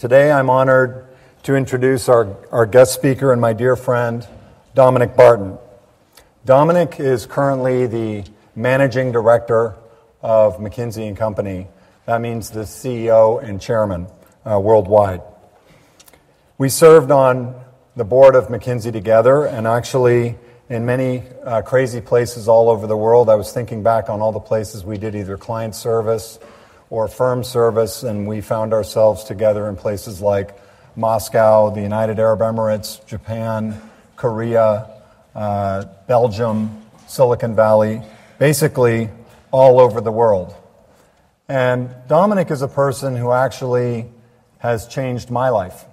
Today I'm honored to introduce our, our guest speaker and my dear friend, Dominic Barton. Dominic is currently the managing director of McKinsey and Company. That means the CEO and chairman uh, worldwide. We served on the board of McKinsey together, and actually, in many uh, crazy places all over the world, I was thinking back on all the places we did either client service or firm service, and we found ourselves together in places like Moscow, the United Arab Emirates, Japan, Korea, uh, Belgium, Silicon Valley, basically all over the world. And Dominic is a person who actually has changed my life.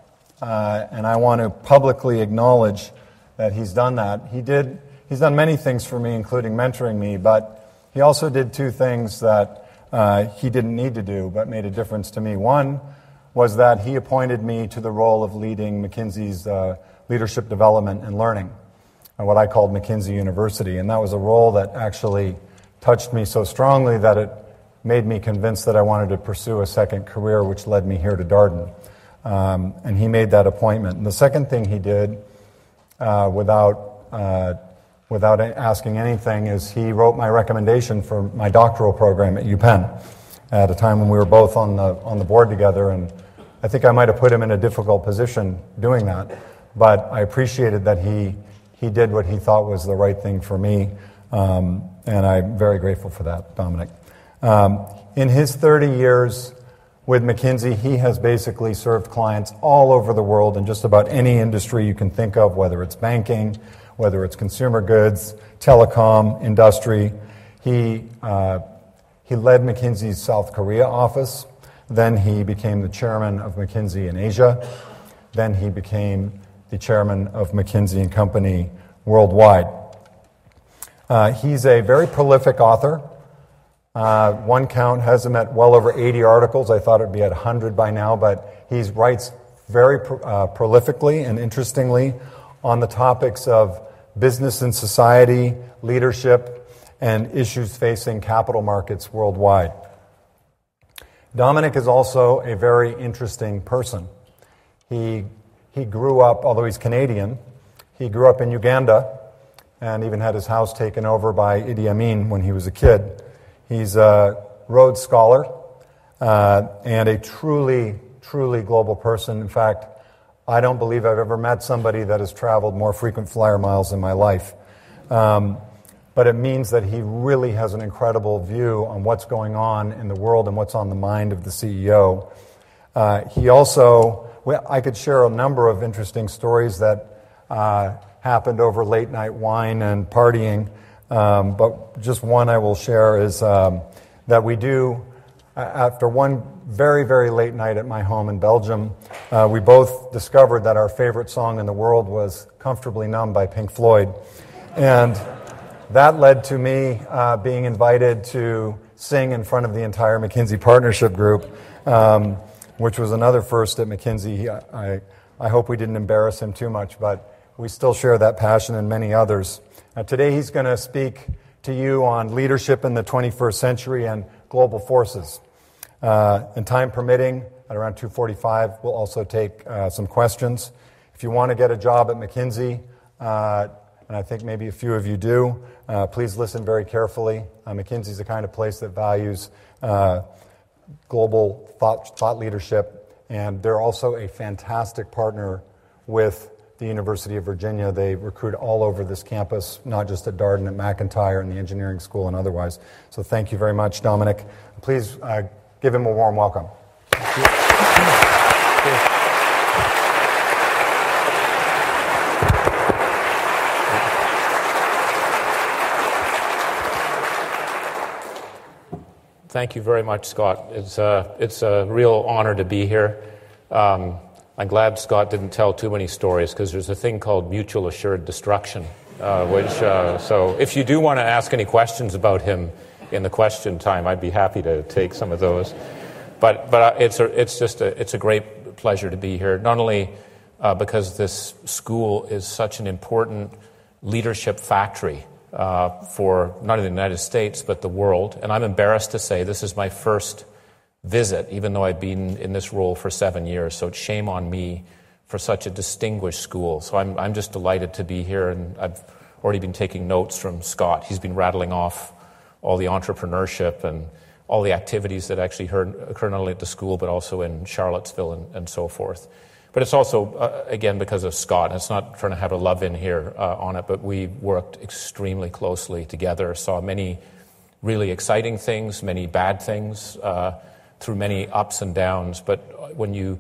Uh, and I want to publicly acknowledge that he's done that. He did, he's done many things for me, including mentoring me, but he also did two things that uh, he didn't need to do, but made a difference to me. One was that he appointed me to the role of leading McKinsey's uh, leadership development and learning, what I called McKinsey University. And that was a role that actually touched me so strongly that it made me convinced that I wanted to pursue a second career, which led me here to Darden. Um, and he made that appointment. And the second thing he did, uh, without, uh, without asking anything, is he wrote my recommendation for my doctoral program at UPenn at a time when we were both on the, on the board together. And I think I might have put him in a difficult position doing that. But I appreciated that he, he did what he thought was the right thing for me. Um, and I'm very grateful for that, Dominic. Um, in his 30 years with McKinsey, he has basically served clients all over the world in just about any industry you can think of, whether it's banking, whether it's consumer goods, telecom, industry. He, uh, he led McKinsey's South Korea office. Then he became the chairman of McKinsey in Asia. Then he became the chairman of McKinsey and Company worldwide. Uh, he's a very prolific author. Uh, one count has him at well over 80 articles. I thought it'd be at 100 by now, but he writes very pro- uh, prolifically and interestingly on the topics of business and society, leadership, and issues facing capital markets worldwide. Dominic is also a very interesting person. He, he grew up, although he's Canadian, he grew up in Uganda and even had his house taken over by Idi Amin when he was a kid. He's a Rhodes Scholar uh, and a truly, truly global person. In fact, I don't believe I've ever met somebody that has traveled more frequent flyer miles in my life. Um, but it means that he really has an incredible view on what's going on in the world and what's on the mind of the CEO. Uh, he also, well, I could share a number of interesting stories that uh, happened over late night wine and partying. Um, but just one I will share is um, that we do, after one very, very late night at my home in Belgium, uh, we both discovered that our favorite song in the world was Comfortably Numb by Pink Floyd. And that led to me uh, being invited to sing in front of the entire McKinsey Partnership Group, um, which was another first at McKinsey. I, I hope we didn't embarrass him too much, but we still share that passion and many others. Now, today he's going to speak to you on leadership in the 21st century and global forces. Uh, and time permitting, at around 2:45, we'll also take uh, some questions. If you want to get a job at McKinsey, uh, and I think maybe a few of you do, please listen very carefully. McKinsey is the kind of place that values global thought, thought leadership, and they're also a fantastic partner with the University of Virginia. They recruit all over this campus, not just at Darden, at McIntire, and the engineering school, and otherwise. So thank you very much, Dominic. Please give him a warm welcome. Thank you very much, Scott. It's a, it's a real honor to be here. Um, I'm glad Scott didn't tell too many stories because there's a thing called mutual assured destruction. Uh, which, uh, so if you do want to ask any questions about him in the question time, I'd be happy to take some of those. But, but it's, a, it's just a, it's a great pleasure to be here, not only uh, because this school is such an important leadership factory uh, for not only the United States, but the world. And I'm embarrassed to say this is my first visit, even though I've been in this role for seven years. So it's shame on me for such a distinguished school. So I'm, I'm just delighted to be here, and I've already been taking notes from Scott. He's been rattling off all the entrepreneurship and all the activities that actually occur not only at the school but also in Charlottesville and, and so forth. But it's also, uh, again, because of Scott. It's not trying to have a love in here uh, on it, but we worked extremely closely together, saw many really exciting things, many bad things, uh, through many ups and downs. But when you,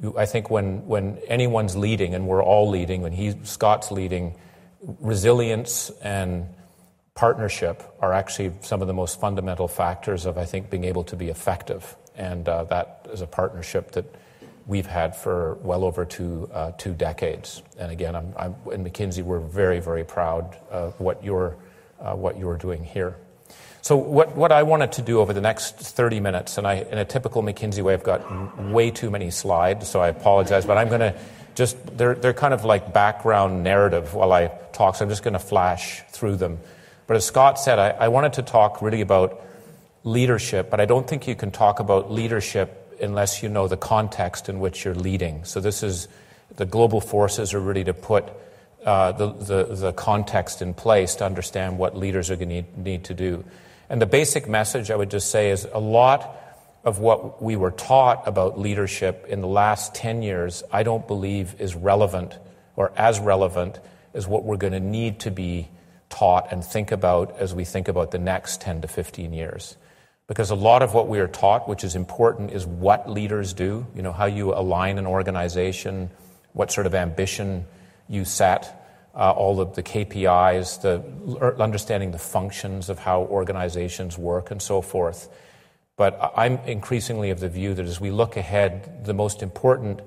you, I think when, when anyone's leading, and we're all leading, when he, Scott's leading, resilience and partnership are actually some of the most fundamental factors of, I think, being able to be effective. And uh, that is a partnership that we've had for well over two, uh, two decades. And again, I'm, I'm, in McKinsey, we're very, very proud of what you're, uh, what you're doing here. So, what, what I wanted to do over the next 30 minutes, and I, in a typical McKinsey way, I've got way too many slides, so I apologize, but I'm going to just, they're, they're kind of like background narrative while I talk, so I'm just going to flash through them. But as Scott said, I, I wanted to talk really about leadership, but I don't think you can talk about leadership unless you know the context in which you're leading. So, this is the global forces are really to put uh, the, the, the, context in place to understand what leaders are going to need, need to do. And the basic message I would just say is a lot of what we were taught about leadership in the last 10 years, I don't believe is relevant or as relevant as what we're going to need to be taught and think about as we think about the next 10 to 15 years. Because a lot of what we are taught, which is important, is what leaders do, you know, how you align an organization, what sort of ambition you set uh, all of the KPIs, the understanding the functions of how organizations work, and so forth. But I'm increasingly of the view that as we look ahead, the most important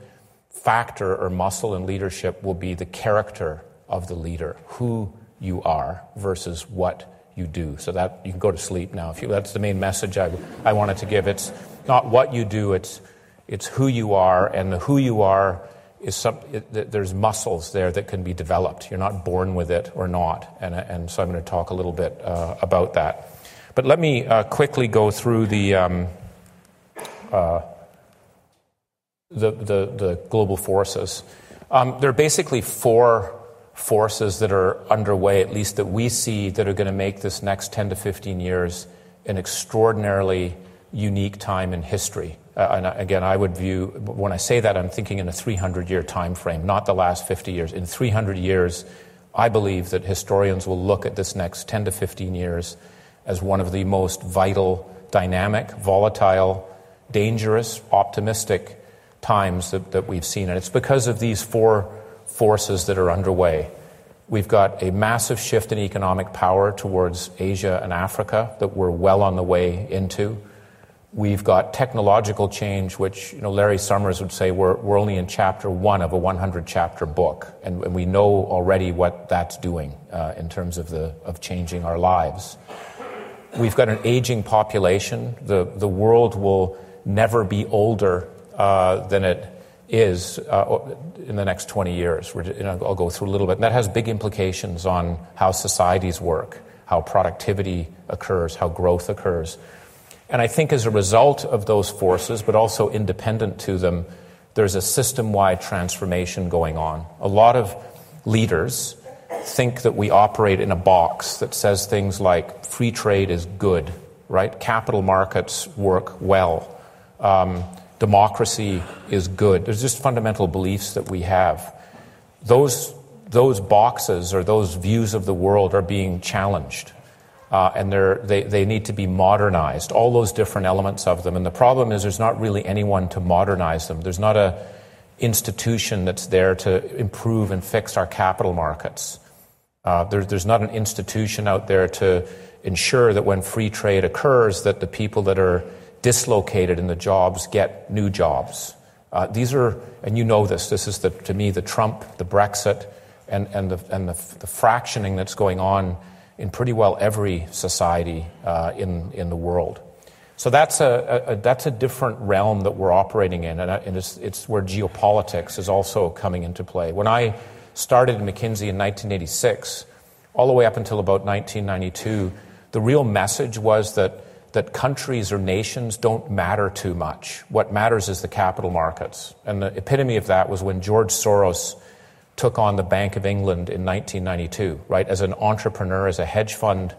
factor or muscle in leadership will be the character of the leader, who you are versus what you do. So that you can go to sleep now. If you, that's the main message I, I wanted to give. It's not what you do; it's it's who you are, and the who you are is some, it, there's muscles there that can be developed. You're not born with it or not. And, and so I'm going to talk a little bit uh, about that. But let me uh, quickly go through the, um, uh, the, the, the, global forces. Um, there are basically four forces that are underway, at least that we see, that are going to make this next 10 to 15 years an extraordinarily unique time in history. Uh, and again, I would view, when I say that, I'm thinking in a 300 year time frame, not the last 50 years. In 300 years, I believe that historians will look at this next 10 to 15 years as one of the most vital, dynamic, volatile, dangerous, optimistic times that, that we've seen. And it's because of these four forces that are underway. We've got a massive shift in economic power towards Asia and Africa that we're well on the way into. We've got technological change, which you know, Larry Summers would say we're, we're only in chapter one of a 100 chapter book, and, and we know already what that's doing uh, in terms of, the, of changing our lives. We've got an aging population. The, the world will never be older uh, than it is uh, in the next 20 years. I'll go through a little bit. And that has big implications on how societies work, how productivity occurs, how growth occurs. And I think as a result of those forces, but also independent to them, there's a system wide transformation going on. A lot of leaders think that we operate in a box that says things like free trade is good, right? Capital markets work well. Um, democracy is good. There's just fundamental beliefs that we have. Those, those boxes or those views of the world are being challenged uh, and they, they need to be modernized, all those different elements of them. And the problem is there's not really anyone to modernize them. There's not a institution that's there to improve and fix our capital markets. Uh, there, there's not an institution out there to ensure that when free trade occurs, that the people that are dislocated in the jobs get new jobs. Uh, these are, and you know this, this is the, to me the Trump, the Brexit, and, and, the, and the, the fractioning that's going on in pretty well every society uh, in, in the world. So that's a, a, that's a different realm that we're operating in, and, uh, and it's, it's where geopolitics is also coming into play. When I started in McKinsey in 1986, all the way up until about 1992, the real message was that that countries or nations don't matter too much. What matters is the capital markets. And the epitome of that was when George Soros took on the Bank of England in 1992, right? As an entrepreneur, as a hedge fund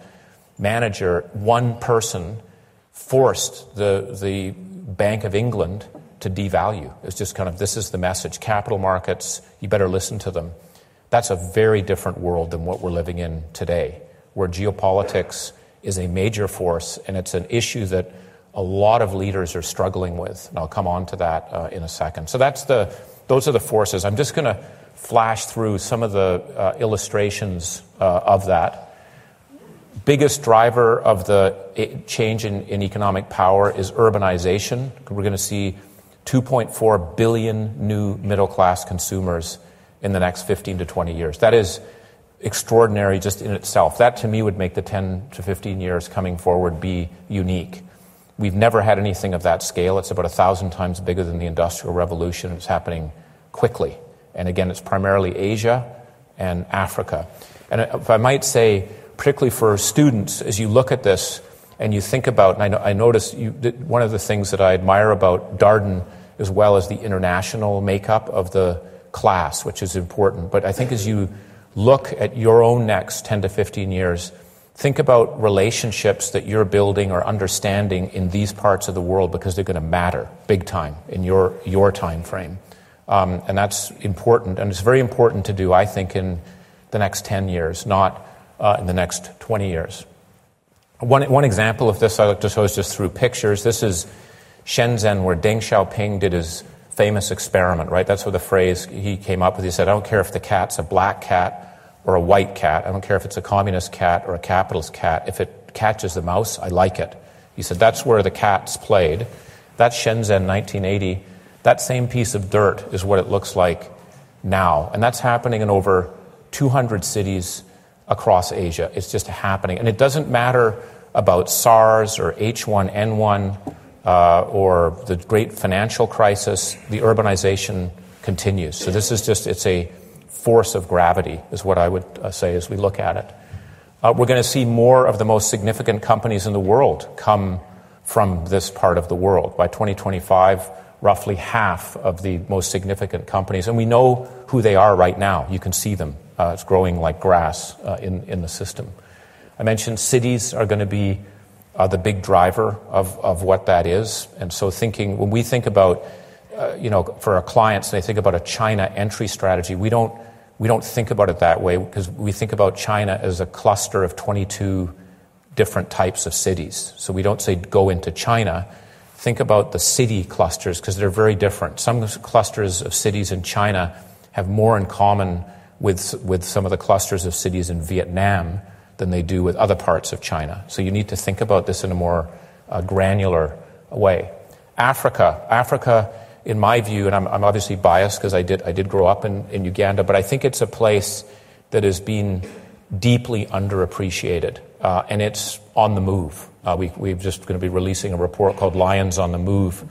manager, one person forced the, the Bank of England to devalue. It's just kind of this is the message capital markets, you better listen to them. That's a very different world than what we're living in today, where geopolitics is a major force, and it's an issue that a lot of leaders are struggling with. And I'll come on to that uh, in a second. So that's the, those are the forces. I'm just going to flash through some of the uh, illustrations uh, of that. Biggest driver of the change in, in economic power is urbanization. We're going to see 2.4 billion new middle class consumers in the next 15 to 20 years. That is extraordinary just in itself. That to me would make the 10 to 15 years coming forward be unique. We've never had anything of that scale. It's about a thousand times bigger than the Industrial Revolution. It's happening quickly. And again, it's primarily Asia and Africa. And if I might say, particularly for students, as you look at this and you think about, and I, I notice you, one of the things that I admire about Darden as well as the international makeup of the class, which is important. But I think as you look at your own next 10 to 15 years, think about relationships that you're building or understanding in these parts of the world because they're going to matter big time in your, your time frame. Um, and that's important. And it's very important to do, I think, in the next 10 years, not uh, in the next 20 years. One, one example of this I like to show is just through pictures. This is Shenzhen, where Deng Xiaoping did his famous experiment, right? That's what the phrase he came up with. He said, I don't care if the cat's a black cat or a white cat. I don't care if it's a communist cat or a capitalist cat. If it catches the mouse, I like it. He said, that's where the cats played. That's Shenzhen 1980. That same piece of dirt is what it looks like now. And that's happening in over 200 cities across Asia. It's just happening. And it doesn't matter about SARS or H1N1 uh, or the great financial crisis, the urbanization continues. So this is just, it's a force of gravity, is what I would uh, say as we look at it. Uh, we're going to see more of the most significant companies in the world come from this part of the world. By 2025, roughly half of the most significant companies, and we know who they are right now. You can see them. Uh, it's growing like grass uh, in, in the system. I mentioned cities are going to be uh, the big driver of, of what that is. And so, thinking, when we think about, uh, you know, for our clients, they think about a China entry strategy, we don't, we don't think about it that way because we think about China as a cluster of 22 different types of cities. So, we don't say go into China. Think about the city clusters because they're very different. Some clusters of cities in China have more in common with, with some of the clusters of cities in Vietnam than they do with other parts of China. So you need to think about this in a more uh, granular way. Africa, Africa, in my view, and I'm, I'm obviously biased because I did, I did grow up in, in Uganda, but I think it's a place that has been deeply underappreciated, uh, and it's on the move. Uh, we, we're just going to be releasing a report called Lions on the Move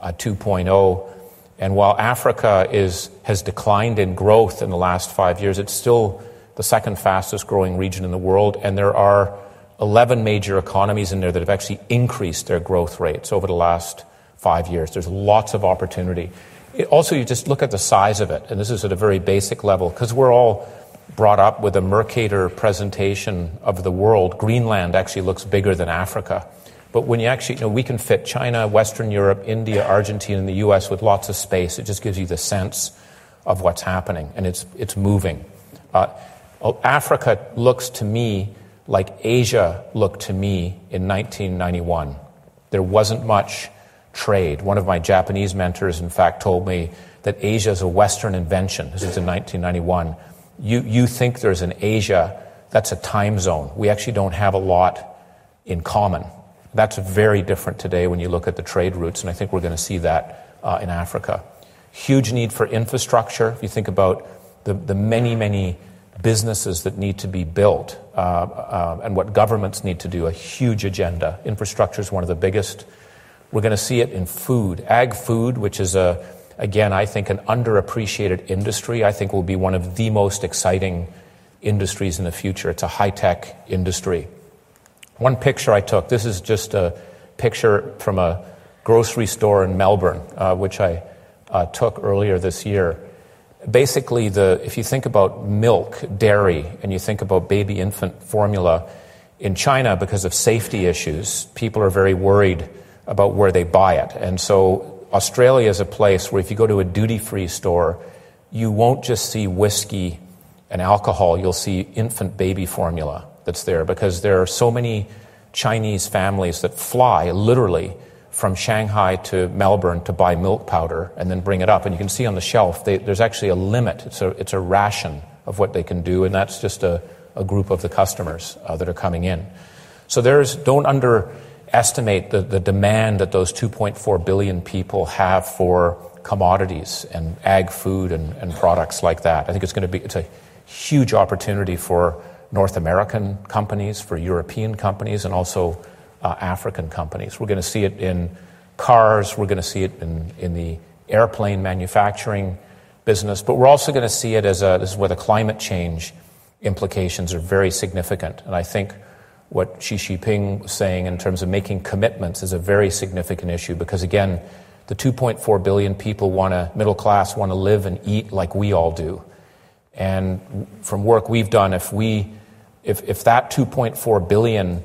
uh, 2.0. And while Africa is, has declined in growth in the last five years, it's still the second fastest growing region in the world, and there are 11 major economies in there that have actually increased their growth rates over the last five years. There's lots of opportunity. It, also, you just look at the size of it, and this is at a very basic level, because we're all brought up with a Mercator presentation of the world. Greenland actually looks bigger than Africa. But when you actually, you know, we can fit China, Western Europe, India, Argentina, and the US with lots of space. It just gives you the sense of what's happening, and it's, it's moving. Uh, Africa looks to me like Asia looked to me in 1991. There wasn't much trade. One of my Japanese mentors, in fact, told me that Asia is a Western invention. This is in 1991. You, you think there's an Asia, that's a time zone. We actually don't have a lot in common. That's very different today when you look at the trade routes, and I think we're going to see that uh, in Africa. Huge need for infrastructure. If you think about the, the many, many businesses that need to be built uh, uh, and what governments need to do, a huge agenda. Infrastructure is one of the biggest. We're going to see it in food. Ag food, which is, a, again, I think an underappreciated industry, I think will be one of the most exciting industries in the future. It's a high tech industry. One picture I took, this is just a picture from a grocery store in Melbourne, uh, which I uh, took earlier this year. Basically, the, if you think about milk, dairy, and you think about baby infant formula, in China, because of safety issues, people are very worried about where they buy it. And so, Australia is a place where if you go to a duty free store, you won't just see whiskey and alcohol, you'll see infant baby formula that's there because there are so many Chinese families that fly literally from Shanghai to Melbourne to buy milk powder and then bring it up. And you can see on the shelf, they, there's actually a limit. It's a, it's a ration of what they can do, and that's just a, a group of the customers uh, that are coming in. So there's, don't underestimate the, the demand that those 2.4 billion people have for commodities and ag food and, and products like that. I think it's going to be, it's a huge opportunity for North American companies, for European companies, and also uh, African companies. We're going to see it in cars, we're going to see it in, in the airplane manufacturing business, but we're also going to see it as a, this is where the climate change implications are very significant. And I think what Xi Jinping was saying in terms of making commitments is a very significant issue because, again, the 2.4 billion people want to, middle class, want to live and eat like we all do. And from work we've done, if we, if, if that 2.4 billion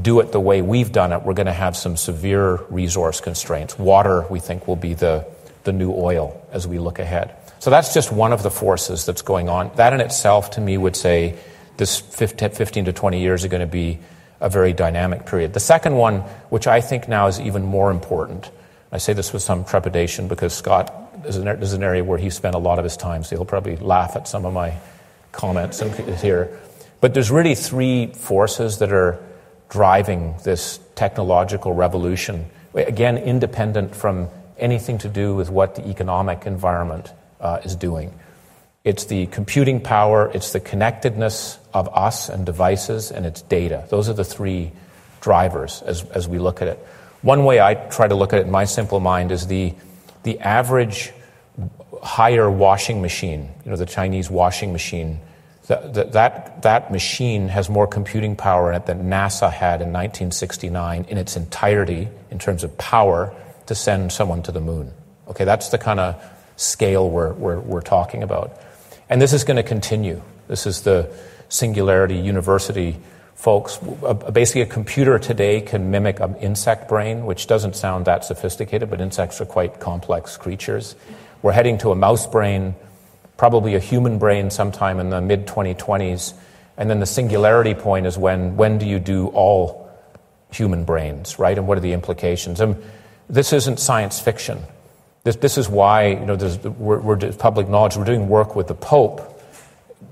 do it the way we've done it, we're going to have some severe resource constraints. Water, we think, will be the, the new oil as we look ahead. So that's just one of the forces that's going on. That in itself, to me, would say this 15 to 20 years are going to be a very dynamic period. The second one, which I think now is even more important, I say this with some trepidation because Scott is an, is an area where he spent a lot of his time, so he'll probably laugh at some of my comments here. But there's really three forces that are driving this technological revolution, again, independent from anything to do with what the economic environment uh, is doing. It's the computing power, it's the connectedness of us and devices, and it's data. Those are the three drivers as, as we look at it. One way I try to look at it in my simple mind is the, the average Haier washing machine, you know, the Chinese washing machine that, that, that machine has more computing power in it than NASA had in 1969 in its entirety in terms of power to send someone to the moon. Okay, that's the kind of scale we're, we're, we're talking about. And this is going to continue. This is the Singularity University folks. Basically, a computer today can mimic an insect brain, which doesn't sound that sophisticated, but insects are quite complex creatures. We're heading to a mouse brain probably a human brain sometime in the mid 2020s. And then the singularity point is when, when do you do all human brains, right? And what are the implications? And this isn't science fiction. This, this is why, you know, we're, we're public knowledge. We're doing work with the Pope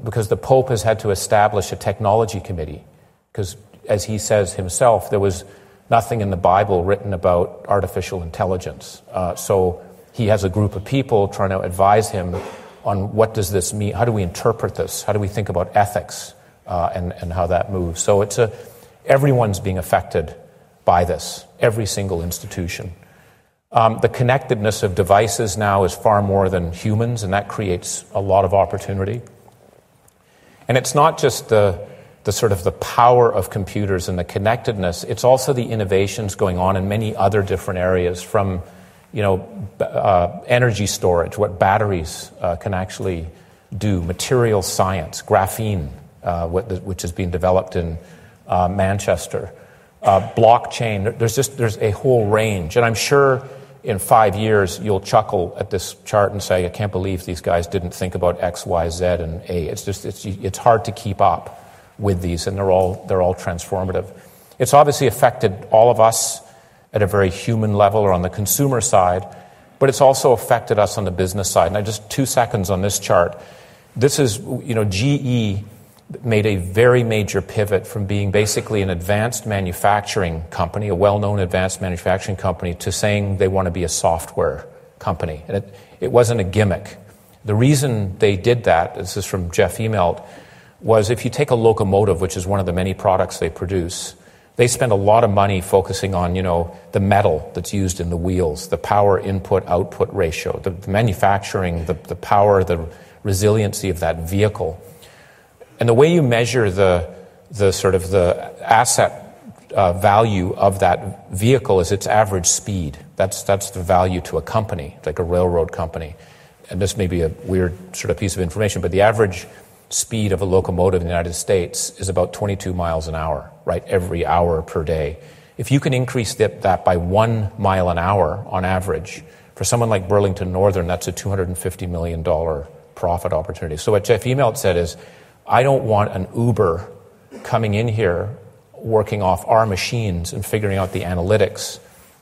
because the Pope has had to establish a technology committee. Because, as he says himself, there was nothing in the Bible written about artificial intelligence. Uh, so he has a group of people trying to advise him on what does this mean, how do we interpret this, how do we think about ethics uh, and, and how that moves. So it's a, everyone's being affected by this, every single institution. Um, the connectedness of devices now is far more than humans, and that creates a lot of opportunity. And it's not just the, the sort of the power of computers and the connectedness, it's also the innovations going on in many other different areas from you know, uh, energy storage, what batteries uh, can actually do, material science, graphene, uh, what, which is being developed in uh, Manchester, uh, blockchain. There's just there's a whole range, and I'm sure in five years you'll chuckle at this chart and say, "I can't believe these guys didn't think about X, Y, Z, and A." It's just it's it's hard to keep up with these, and they're all they're all transformative. It's obviously affected all of us at a very human level or on the consumer side, but it's also affected us on the business side. Now, just two seconds on this chart. This is, you know, GE made a very major pivot from being basically an advanced manufacturing company, a well known advanced manufacturing company, to saying they want to be a software company. And it, it wasn't a gimmick. The reason they did that, this is from Jeff Immelt, was if you take a locomotive, which is one of the many products they produce, they spend a lot of money focusing on, you know, the metal that's used in the wheels, the power input output ratio, the, the manufacturing, the, the power, the resiliency of that vehicle. And the way you measure the, the sort of the asset uh, value of that vehicle is its average speed. That's, that's the value to a company, like a railroad company. And this may be a weird sort of piece of information, but the average speed of a locomotive in the United States is about 22 miles an hour, right, every hour per day. If you can increase that, by one mile an hour on average, for someone like Burlington Northern, that's a $250 million profit opportunity. So what Jeff Immelt said is, I don't want an Uber coming in here working off our machines and figuring out the analytics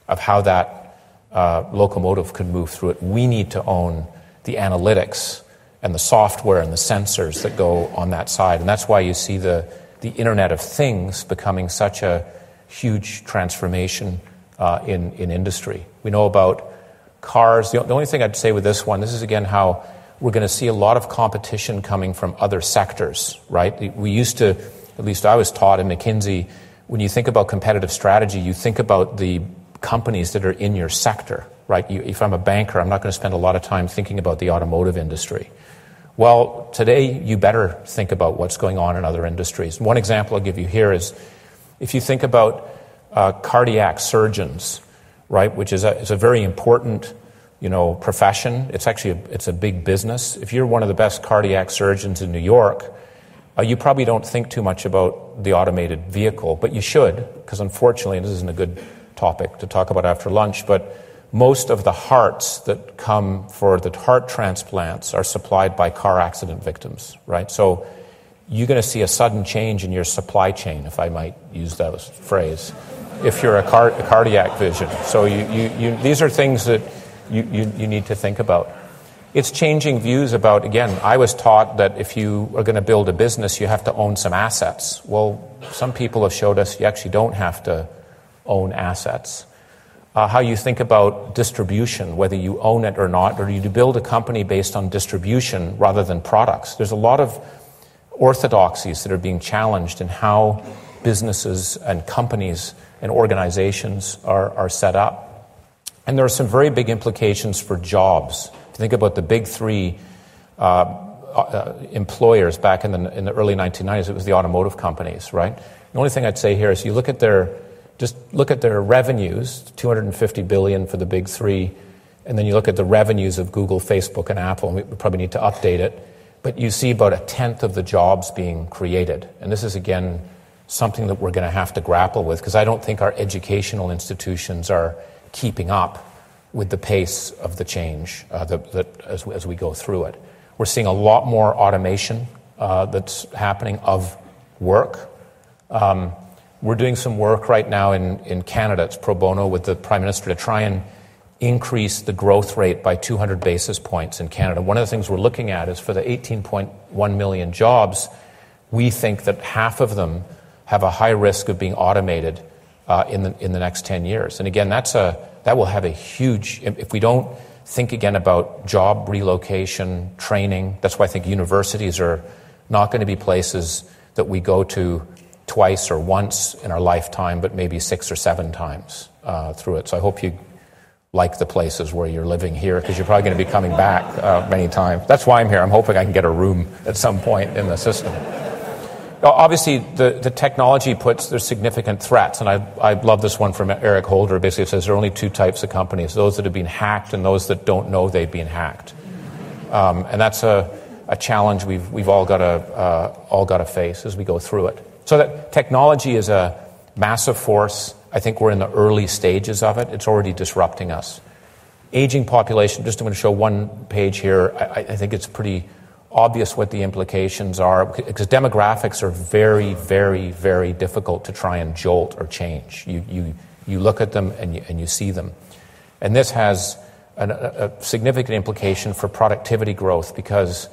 of how that uh, locomotive could move through it. We need to own the analytics and the software and the sensors that go on that side. And that's why you see the, the Internet of Things becoming such a huge transformation uh, in, in industry. We know about cars. The, the only thing I'd say with this one, this is again how we're going to see a lot of competition coming from other sectors, right? We used to, at least I was taught in McKinsey, when you think about competitive strategy, you think about the companies that are in your sector, right? You, if I'm a banker, I'm not going to spend a lot of time thinking about the automotive industry. Well, today you better think about what's going on in other industries. One example I'll give you here is if you think about uh, cardiac surgeons, right, which is a, a very important you know, profession. It's actually a, it's a big business. If you're one of the best cardiac surgeons in New York, uh, you probably don't think too much about the automated vehicle, but you should, because unfortunately, this isn't a good topic to talk about after lunch, but most of the hearts that come for the heart transplants are supplied by car accident victims, right? So you're going to see a sudden change in your supply chain, if I might use that phrase, if you're a, car- a cardiac vision. So you, you, you, these are things that you, you, you need to think about. It's changing views about, again, I was taught that if you are going to build a business, you have to own some assets. Well, some people have showed us you actually don't have to own assets. Uh, how you think about distribution, whether you own it or not, or you build a company based on distribution rather than products. There's a lot of orthodoxies that are being challenged in how businesses and companies and organizations are, are set up. And there are some very big implications for jobs. If you think about the big three uh, uh, employers back in the, in the early 1990s, it was the automotive companies, right? The only thing I'd say here is you look at their, just look at their revenues, 250 billion for the big three, and then you look at the revenues of Google, Facebook, and Apple, and we probably need to update it, but you see about a tenth of the jobs being created. And this is, again, something that we're going to have to grapple with because I don't think our educational institutions are keeping up with the pace of the change uh, that, as, as, we go through it. We're seeing a lot more automation uh, that's happening of work. Um, we're doing some work right now in, in Canada, it's pro bono with the Prime Minister to try and increase the growth rate by 200 basis points in Canada. One of the things we're looking at is for the 18.1 million jobs, we think that half of them have a high risk of being automated uh, in, the, in the next 10 years. And again, that's a, that will have a huge, if we don't think again about job relocation, training, that's why I think universities are not going to be places that we go to twice or once in our lifetime, but maybe six or seven times uh, through it. So I hope you like the places where you're living here because you're probably going to be coming back uh, many times. That's why I'm here. I'm hoping I can get a room at some point in the system. Obviously, the, the technology puts there's significant threats, and I, I love this one from Eric Holder. Basically, it says there are only two types of companies: those that have been hacked and those that don't know they've been hacked. Um, and that's a, a challenge we've, we've all got to uh, all got to face as we go through it. So that technology is a massive force. I think we're in the early stages of it. It's already disrupting us. Aging population. Just I'm going to show one page here. I, I think it's pretty obvious what the implications are because demographics are very, very, very difficult to try and jolt or change. You, you, you look at them and you, and you see them. And this has an, a, significant implication for productivity growth because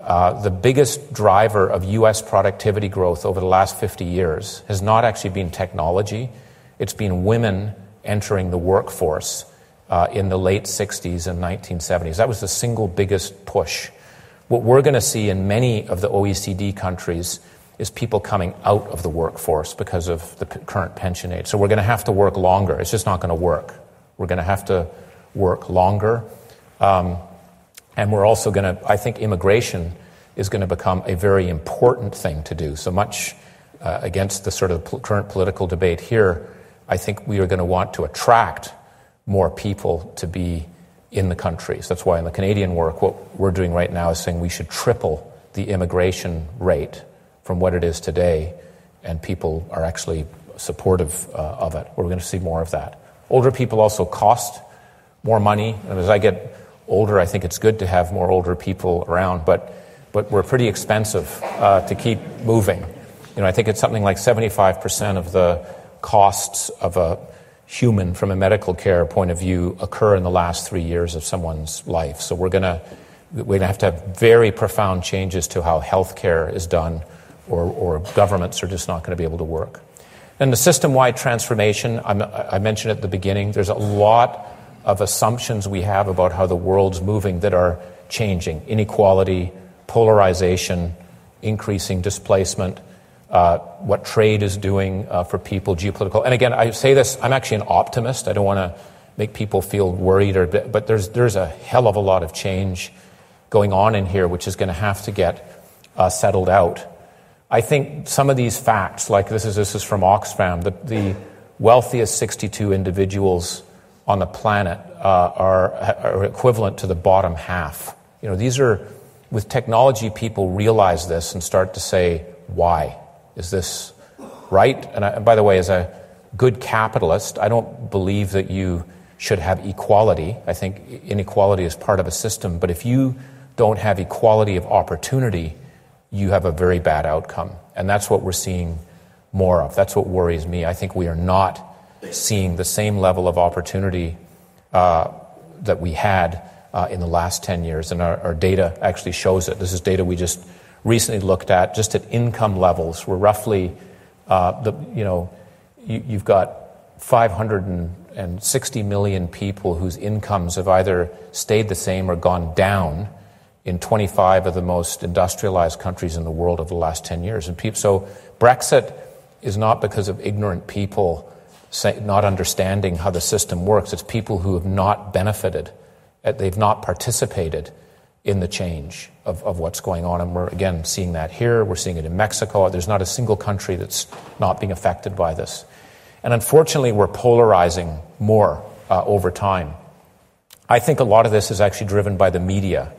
the biggest driver of U.S. productivity growth over the last 50 years has not actually been technology, it's been women entering the workforce uh, in the late 60s and 1970s. That was the single biggest push what we're going to see in many of the OECD countries is people coming out of the workforce because of the current pension age. So we're going to have to work longer. It's just not going to work. We're going to have to work longer. Um, and we're also going to, I think immigration is going to become a very important thing to do. So much uh, against the sort of pl- current political debate here, I think we are going to want to attract more people to be in the countries. That's why in the Canadian work, what we're doing right now is saying we should triple the immigration rate from what it is today, and people are actually supportive uh, of it. We're going to see more of that. Older people also cost more money. And as I get older, I think it's good to have more older people around, but, but we're pretty expensive uh, to keep moving. You know, I think it's something like 75% of the costs of a human from a medical care point of view occur in the last three years of someone's life. So we're going to we're going to have to have very profound changes to how healthcare is done, or, or governments are just not going to be able to work. And the system wide transformation, I'm, i mentioned at the beginning, there's a lot of assumptions we have about how the world's moving that are changing inequality, polarization, increasing displacement. Uh, what trade is doing uh, for people, geopolitical. And again, I say this, I'm actually an optimist. I don't want to make people feel worried, or, but there's, there's a hell of a lot of change going on in here, which is going to have to get uh, settled out. I think some of these facts, like this is, this is from Oxfam, that the wealthiest 62 individuals on the planet uh, are, are equivalent to the bottom half. You know, these are, with technology, people realize this and start to say, why? Is this right? And, I, and by the way, as a good capitalist, I don't believe that you should have equality. I think inequality is part of a system. But if you don't have equality of opportunity, you have a very bad outcome. And that's what we're seeing more of. That's what worries me. I think we are not seeing the same level of opportunity uh, that we had uh, in the last 10 years. And our, our, data actually shows it. This is data we just recently looked at, just at income levels. We're roughly, uh, the, you know, you, you've got 560 million people whose incomes have either stayed the same or gone down in 25 of the most industrialized countries in the world over the last 10 years. And so Brexit is not because of ignorant people not understanding how the system works. It's people who have not benefited, uh, they've not participated in the change of, of what's going on. And we're, again, seeing that here. We're seeing it in Mexico. There's not a single country that's not being affected by this. And unfortunately, we're polarizing more uh, over time. I think a lot of this is actually driven by the media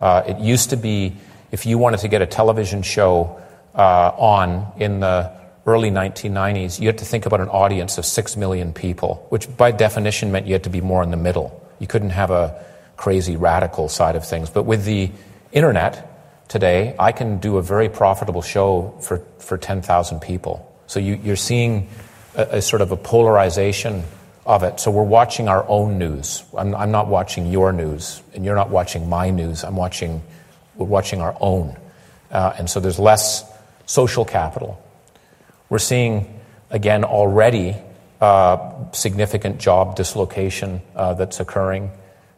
uh, it used to be if you wanted to get a television show uh, on in the early 1990s, you had to think about an audience of 6 million people, which by definition meant you had to be more in the middle. You couldn't have a crazy radical side of things. But with the internet today, I can do a very profitable show for, for 10,000 people. So you, are seeing a, a, sort of a polarization of it. So we're watching our own news. I'm, I'm, not watching your news, and you're not watching my news. I'm watching, we're watching our own. Uh, and so there's less social capital. We're seeing, again, already uh, significant job dislocation uh, that's occurring.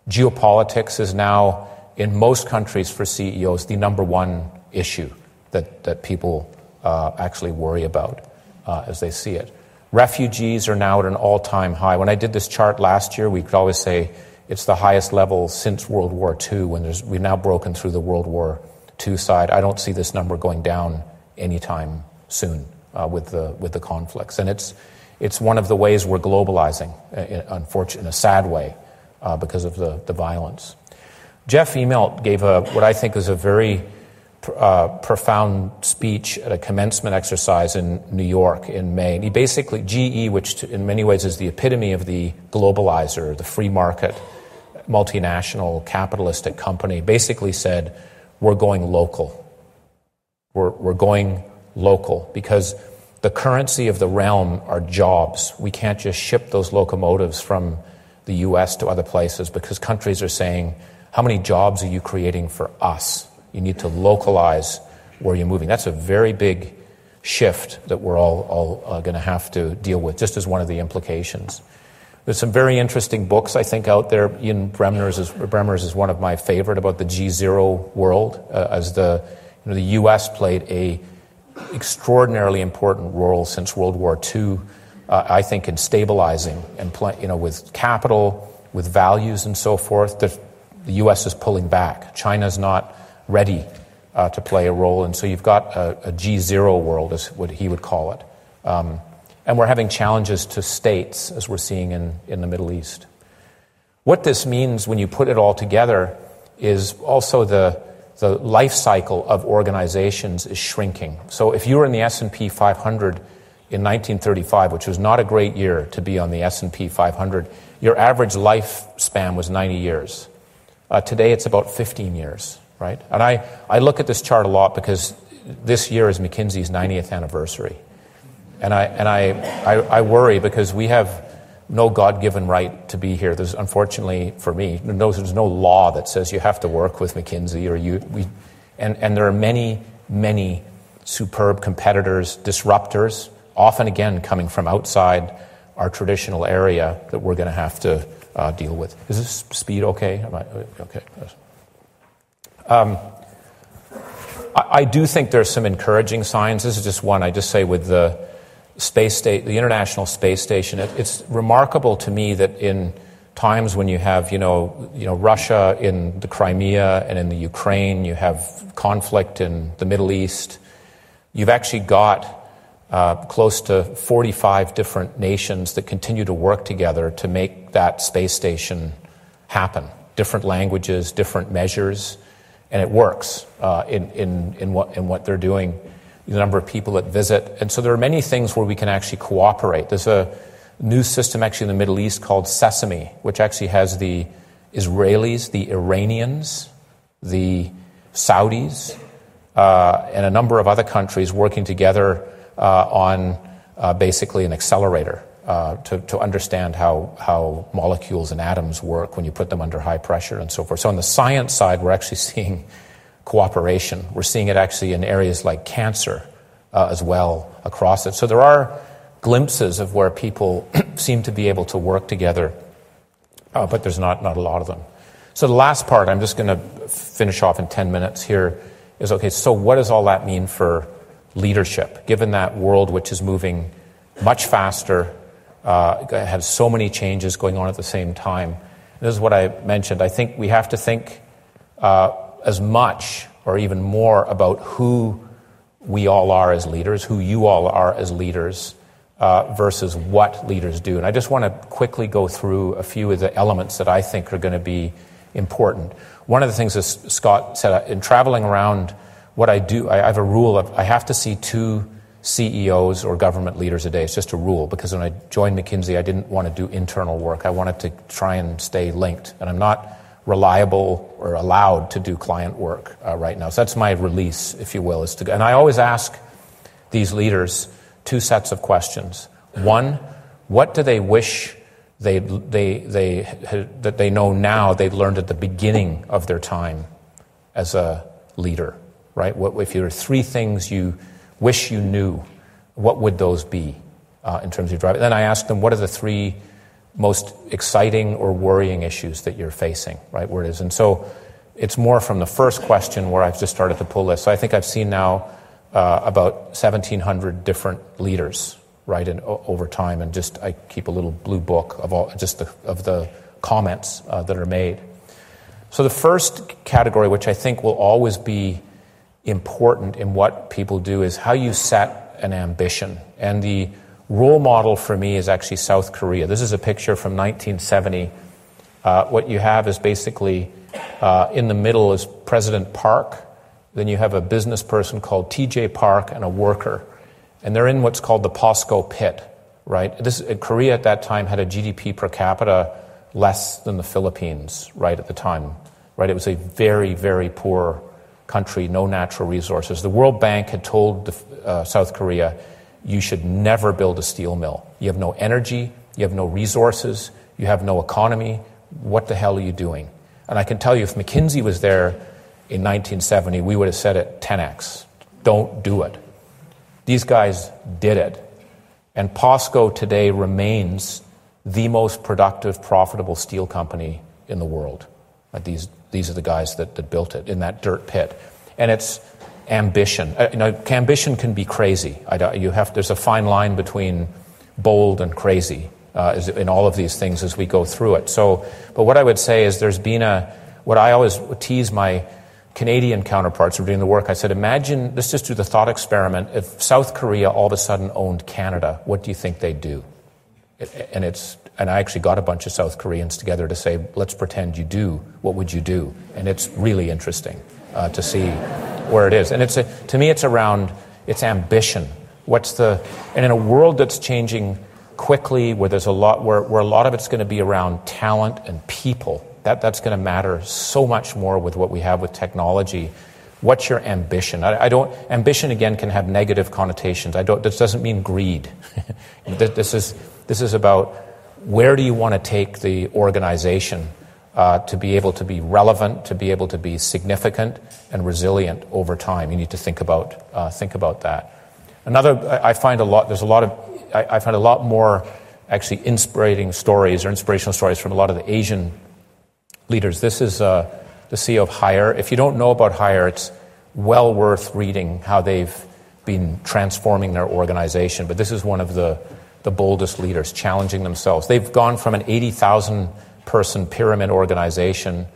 Geopolitics is now, in most countries for CEOs, the number one issue that, that people uh, actually worry about uh, as they see it. Refugees are now at an all time high. When I did this chart last year, we could always say it's the highest level since World War II, when we've now broken through the World War II side. I don't see this number going down anytime soon uh, with, the, with the conflicts. And it's, it's one of the ways we're globalizing, uh, in, unfortunately, in a sad way, uh, because of the, the violence. Jeff Immelt gave a, what I think is a very uh, profound speech at a commencement exercise in New York in May. And he basically, GE, which in many ways is the epitome of the globalizer, the free market, multinational, capitalistic company, basically said, We're going local. We're, we're going local because the currency of the realm are jobs. We can't just ship those locomotives from the US to other places because countries are saying, How many jobs are you creating for us? You need to localize where you're moving. That's a very big shift that we're all, all uh, going to have to deal with, just as one of the implications. There's some very interesting books, I think, out there. Ian Bremmer's is, Bremmer's is one of my favorite about the G0 world, uh, as the, you know, the U.S. played a extraordinarily important role since World War II, uh, I think, in stabilizing and, play, you know, with capital, with values and so forth. The, the U.S. is pulling back. China's not ready uh, to play a role. And so you've got a a G0 world, is what he would call it. Um, and we're having challenges to states, as we're seeing in, in the Middle East. What this means when you put it all together is also the, the life cycle of organizations is shrinking. So if you were in the S&P 500 in 1935, which was not a great year to be on the S&P 500, your average lifespan was 90 years. Uh, today it's about 15 years, right? And I, I look at this chart a lot because this year is McKinsey's 90th anniversary. And I, and I, I, I worry because we have no God given right to be here. There's, unfortunately, for me, no, there's no law that says you have to work with McKinsey or you. We, and, and there are many, many superb competitors, disruptors, often again coming from outside our traditional area that we're going to have to uh, deal with. Is this speed okay? I, okay. Um, I, I do think there's some encouraging signs. This is just one I just say with the space state, the International Space Station. It, it's remarkable to me that in times when you have, you know, you know, Russia in the Crimea and in the Ukraine, you have conflict in the Middle East. You've actually got uh, close to 45 different nations that continue to work together to make that space station happen. Different languages, different measures, and it works uh, in, in, in, what, in what they're doing the number of people that visit. And so there are many things where we can actually cooperate. There's a new system actually in the Middle East called Sesame, which actually has the Israelis, the Iranians, the Saudis, uh, and a number of other countries working together uh, on uh, basically an accelerator uh, to, to understand how, how molecules and atoms work when you put them under high pressure and so forth. So on the science side, we're actually seeing cooperation. We're seeing it actually in areas like cancer uh, as well across it. So there are glimpses of where people seem to be able to work together, uh, but there's not, not a lot of them. So the last part, I'm just going to finish off in 10 minutes here, is okay, so what does all that mean for leadership, given that world which is moving much faster, uh, has so many changes going on at the same time? This is what I mentioned. I think we have to think uh, as much or even more about who we all are as leaders, who you all are as leaders, uh, versus what leaders do. And I just want to quickly go through a few of the elements that I think are going to be important. One of the things, as Scott said, uh, in traveling around, what I do, I have a rule of I have to see two CEOs or government leaders a day. It's just a rule because when I joined McKinsey, I didn't want to do internal work. I wanted to try and stay linked. And I'm not reliable or allowed to do client work uh, right now. So that's my release, if you will. Is to, and I always ask these leaders two sets of questions. One, what do they wish they, they, they, that they know now they learned at the beginning of their time as a leader, right? What, if there are three things you wish you knew, what would those be uh, in terms of driving? Then I ask them, what are the three most exciting or worrying issues that you're facing, right? Where it is. And so it's more from the first question where I've just started to pull this. So I think I've seen now uh, about 1,700 different leaders, right, and over time, and just I keep a little blue book of all just the, of the comments uh, that are made. So the first category, which I think will always be important in what people do, is how you set an ambition and the role model for me is actually South Korea. This is a picture from 1970. Uh, what you have is basically uh, in the middle is President Park. Then you have a business person called TJ Park and a worker. And they're in what's called the POSCO pit, right? This, Korea at that time had a GDP per capita less than the Philippines, right, at the time, right? It was a very, very poor country, no natural resources. The World Bank had told the, uh, South Korea, you should never build a steel mill. You have no energy, you have no resources, you have no economy. What the hell are you doing? And I can tell you, if McKinsey was there in 1970, we would have said it 10x. Don't do it. These guys did it. And POSCO today remains the most productive, profitable steel company in the world. These, these are the guys that, that built it in that dirt pit. And it's ambition. Uh, you know, ambition can be crazy. you have, there's a fine line between bold and crazy uh, in all of these things as we go through it. So, but what I would say is there's been a, what I always tease my Canadian counterparts who were doing the work, I said, imagine, let's just do the thought experiment. If South Korea all of a sudden owned Canada, what do you think they'd do? And, it's, and I actually got a bunch of South Koreans together to say, let's pretend you do. What would you do? And it's really interesting uh, to see where it is. And it's a, to me, it's around its ambition. What's the, and in a world that's changing quickly, where there's a lot, where, where a lot of it's going to be around talent and people, that, that's going to matter so much more with what we have with technology. What's your ambition? I, I don't, ambition again can have negative connotations. I don't, this doesn't mean greed. this, is, this is about where do you want to take the organization uh, to be able to be relevant, to be able to be significant and resilient over time. You need to think about, uh, think about that. Another, I find a lot, there's a lot of, I, I find a lot more actually inspiring stories or inspirational stories from a lot of the Asian leaders. This is uh, the CEO of Haier. If you don't know about Haier, it's well worth reading how they've been transforming their organization. But this is one of the, the boldest leaders challenging themselves. They've gone from an 80,000 person pyramid organization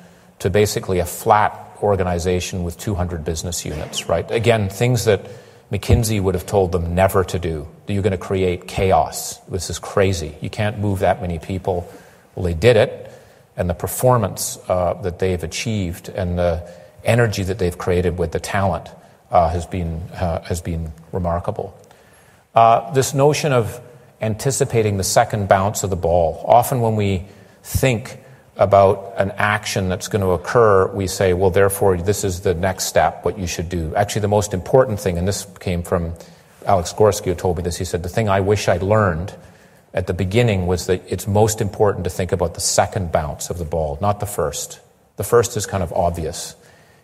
to basically a flat organization with 200 business units, right? Again, things that McKinsey would have told them never to do. You're going to create chaos. This is crazy. You can't move that many people. Well, they did it and the performance uh, that they've achieved and the energy that they've created with the talent uh, has, been, uh, has been remarkable. Uh, this notion of anticipating the second bounce of the ball. Often, when we think about an action that's going to occur, we say, well, therefore, this is the next step, what you should do. Actually, the most important thing, and this came from Alex Gorsky, who told me this, he said, the thing I wish I'd learned at the beginning was that it's most important to think about the second bounce of the ball, not the first. The first is kind of obvious.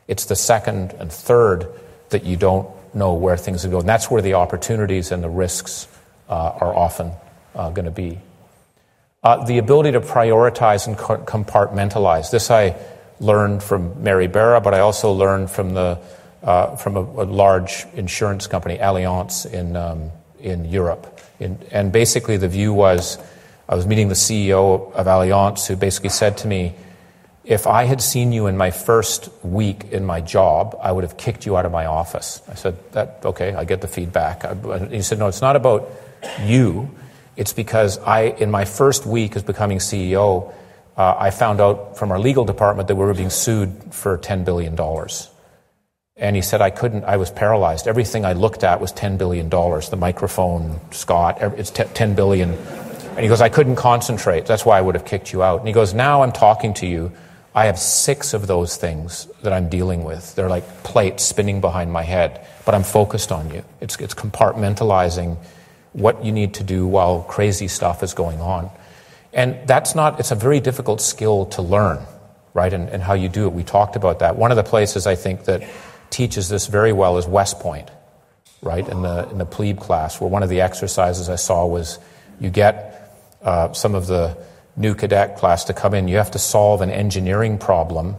It's the second and third that you don't know where things are going. And that's where the opportunities and the risks uh, are often uh, going to be. Uh, the ability to prioritize and compartmentalize. This I learned from Mary Barra, but I also learned from, the, uh, from a, a, large insurance company, Allianz, in, um, in Europe. In, and basically, the view was I was meeting the CEO of Allianz, who basically said to me, if I had seen you in my first week in my job, I would have kicked you out of my office. I said, that, okay, I get the feedback. he said, no, it's not about you. It's because I, in my first week as becoming CEO, uh, I found out from our legal department that we were being sued for $10 billion. And he said, I couldn't, I was paralyzed. Everything I looked at was $10 billion. The microphone, Scott, it's 10 billion. And he goes, I couldn't concentrate. That's why I would have kicked you out. And he goes, Now I'm talking to you. I have six of those things that I'm dealing with. They're like plates spinning behind my head, but I'm focused on you. It's, it's compartmentalizing what you need to do while crazy stuff is going on. And that's not, it's a very difficult skill to learn, right? And, and how you do it. We talked about that. One of the places I think that teaches this very well is West Point, right, in the, in the plebe class, where one of the exercises I saw was you get uh, some of the new cadet class to come in. You have to solve an engineering problem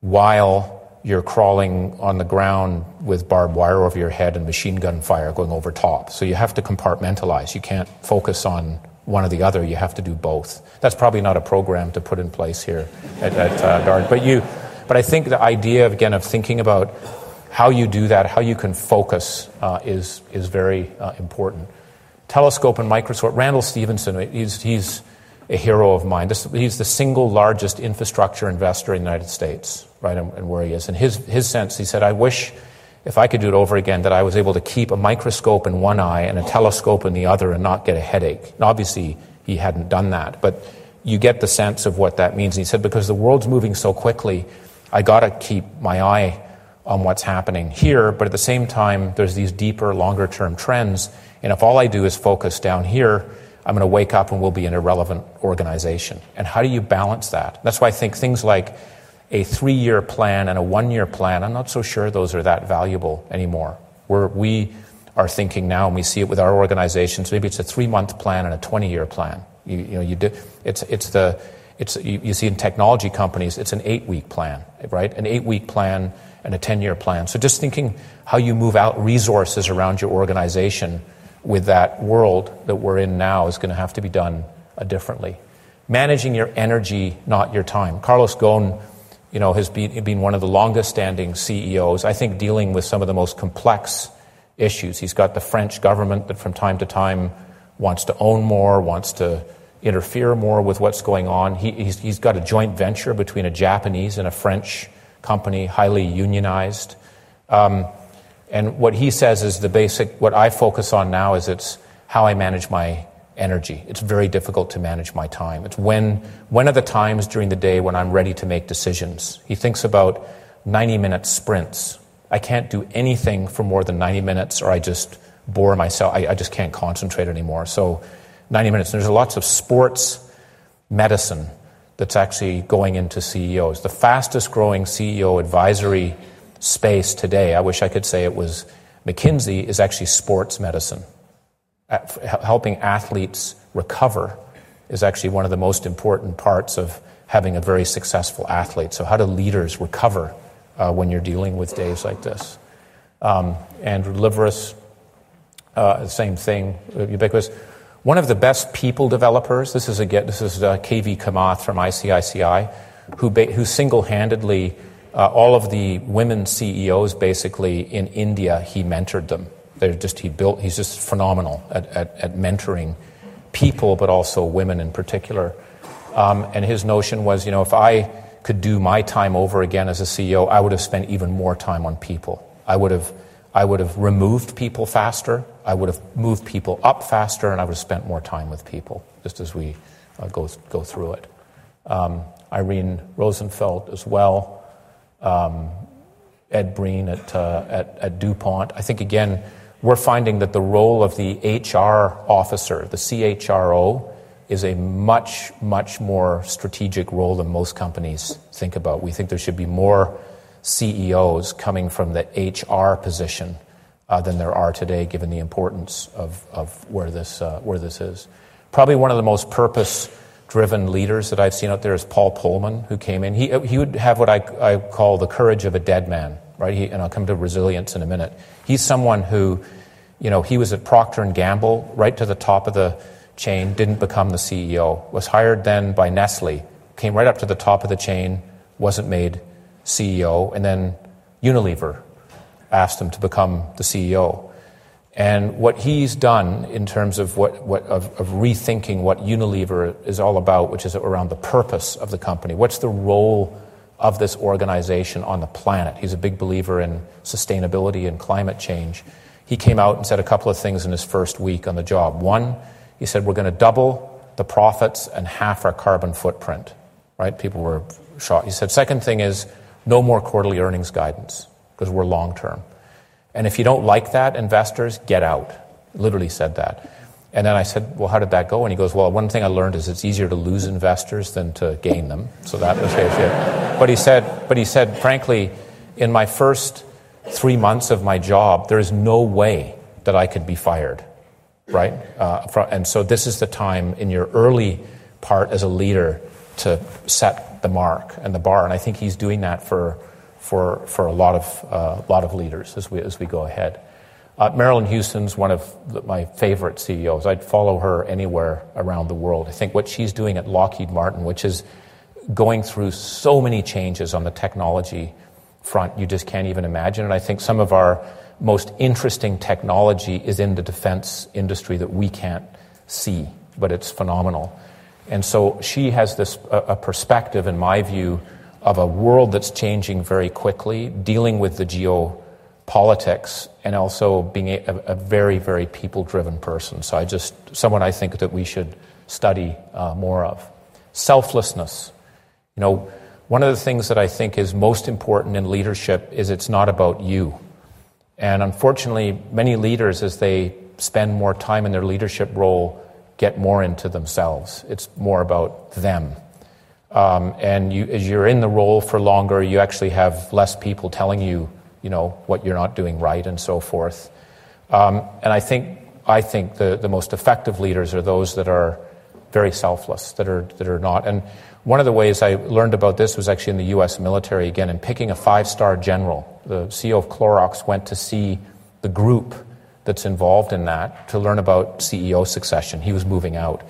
while you're crawling on the ground with barbed wire over your head and machine gun fire going over top. So you have to compartmentalize. You can't focus on one or the other. You have to do both. That's probably not a program to put in place here at, at uh, Darden. But you, but I think the idea, of, again, of thinking about how you do that, how you can focus, uh, is, is very uh, important. Telescope and microscope. Randall Stephenson. he's, he's a hero of mine. This, he's the single largest infrastructure investor in the United States, right, and, and where he is. And his, his sense, he said, I wish if I could do it over again, that I was able to keep a microscope in one eye and a telescope in the other and not get a headache. And obviously, he hadn't done that, but you get the sense of what that means. And he said, because the world's moving so quickly, I got to keep my eye on what's happening here, but at the same time, there's these deeper, longer term trends. And if all I do is focus down here, I'm going to wake up and we'll be an irrelevant organization. And how do you balance that? That's why I think things like a three year plan and a one year plan, I'm not so sure those are that valuable anymore. Where we are thinking now, and we see it with our organizations, maybe it's a three month plan and a 20 year plan. You, you know, you do, it's, it's the, it's, you, you see in technology companies, it's an eight week plan, right? An eight week plan and a 10 year plan. So just thinking how you move out resources around your organization with that world that we're in now is going to have to be done differently. Managing your energy, not your time. Carlos Ghosn you know, has been, been one of the longest standing CEOs, I think dealing with some of the most complex issues. He's got the French government that from time to time wants to own more, wants to interfere more with what's going on. He, he's, he's got a joint venture between a Japanese and a French company, highly unionized. Um, and what he says is the basic, what I focus on now is it's how I manage my energy. It's very difficult to manage my time. It's when, when are the times during the day when I'm ready to make decisions? He thinks about 90 minute sprints. I can't do anything for more than 90 minutes or I just bore myself. I, I just can't concentrate anymore. So 90 minutes. And there's lots of sports medicine that's actually going into CEOs. The fastest growing CEO advisory space today, I wish I could say it was McKinsey, is actually sports medicine helping athletes recover is actually one of the most important parts of having a very successful athlete. So, how do leaders recover uh, when you're dealing with days like this? Um, Andrew Liveris, uh, same thing, uh, ubiquitous. One of the best people developers, this is, again, this is uh, KV Kamath from ICICI, who, ba- who single handedly, uh, all of the women CEOs basically in India, he mentored them. They're just, he built, he's just phenomenal at, at, at mentoring people, but also women in particular. Um, and his notion was, you know, if I could do my time over again as a CEO, I would have spent even more time on people. I would have, I would have removed people faster. I would have moved people up faster, and I would have spent more time with people, just as we uh, go, go through it. Um, Irene Rosenfeld as well. Um, Ed Breen at, uh, at, at DuPont. I think, again, we're finding that the role of the HR officer, the CHRO, is a much, much more strategic role than most companies think about. We think there should be more CEOs coming from the HR position uh, than there are today, given the importance of, of where, this, uh, where this is. Probably one of the most purpose driven leaders that I've seen out there is Paul Polman, who came in. He, he would have what I, I call the courage of a dead man right? He, and I'll come to resilience in a minute. He's someone who, you know, he was at Procter and Gamble, right to the top of the chain, didn't become the CEO, was hired then by Nestle, came right up to the top of the chain, wasn't made CEO, and then Unilever asked him to become the CEO. And what he's done in terms of, what, what, of, of, rethinking what Unilever is all about, which is around the purpose of the company, what's the role of this organization on the planet. He's a big believer in sustainability and climate change. He came out and said a couple of things in his first week on the job. One, he said, We're going to double the profits and half our carbon footprint. Right? People were shocked. He said, Second thing is, no more quarterly earnings guidance because we're long term. And if you don't like that, investors, get out. Literally said that. And then I said, Well, how did that go? And he goes, Well, one thing I learned is it's easier to lose investors than to gain them. So that was it. But he said, but he said, frankly, in my first three months of my job, there is no way that I could be fired. Right? Uh, and so this is the time in your early part as a leader to set the mark and the bar. And I think he's doing that for, for, for a lot of, uh, lot of leaders as we, as we go ahead. Uh, Marillyn Hewson's one of the, my favorite CEOs. I'd follow her anywhere around the world. I think what she's doing at Lockheed Martin, which is going through so many changes on the technology front, you just can't even imagine. And I think some of our most interesting technology is in the defense industry that we can't see, but it's phenomenal. And so she has this a perspective, in my view, of a world that's changing very quickly, dealing with the geo politics and also being a, a very, very people driven person. So I just, someone I think that we should study uh, more of. Selflessness. You know, one of the things that I think is most important in leadership is it's not about you. And unfortunately, many leaders, as they spend more time in their leadership role, get more into themselves. It's more about them. Um, and you, as you're in the role for longer, you actually have less people telling you you know, what you're not doing right and so forth. Um, and I think, I think the, the most effective leaders are those that are very selfless, that are, that are not. And one of the ways I learned about this was actually in the U.S. military, again, in picking a five star general. The CEO of Clorox went to see the group that's involved in that to learn about CEO succession. He was moving out.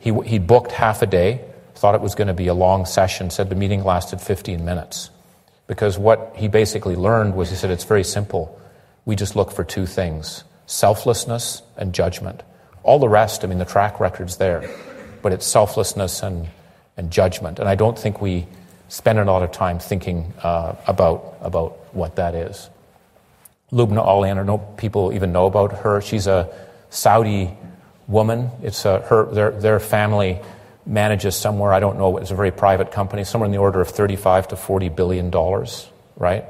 He, he booked half a day thought it was going to be a long session, said the meeting lasted 15 minutes. Because what he basically learned was he said, it's very simple. We just look for two things selflessness and judgment. All the rest, I mean, the track record's there, but it's selflessness and, and judgment. And I don't think we spend a lot of time thinking uh, about, about what that is. Lubna Olayan, I don't know people even know about her. She's a Saudi woman. It's a, her, their, their family manages somewhere, I don't know, it's a very private company, somewhere in the order of 35 to 40 billion dollars, right?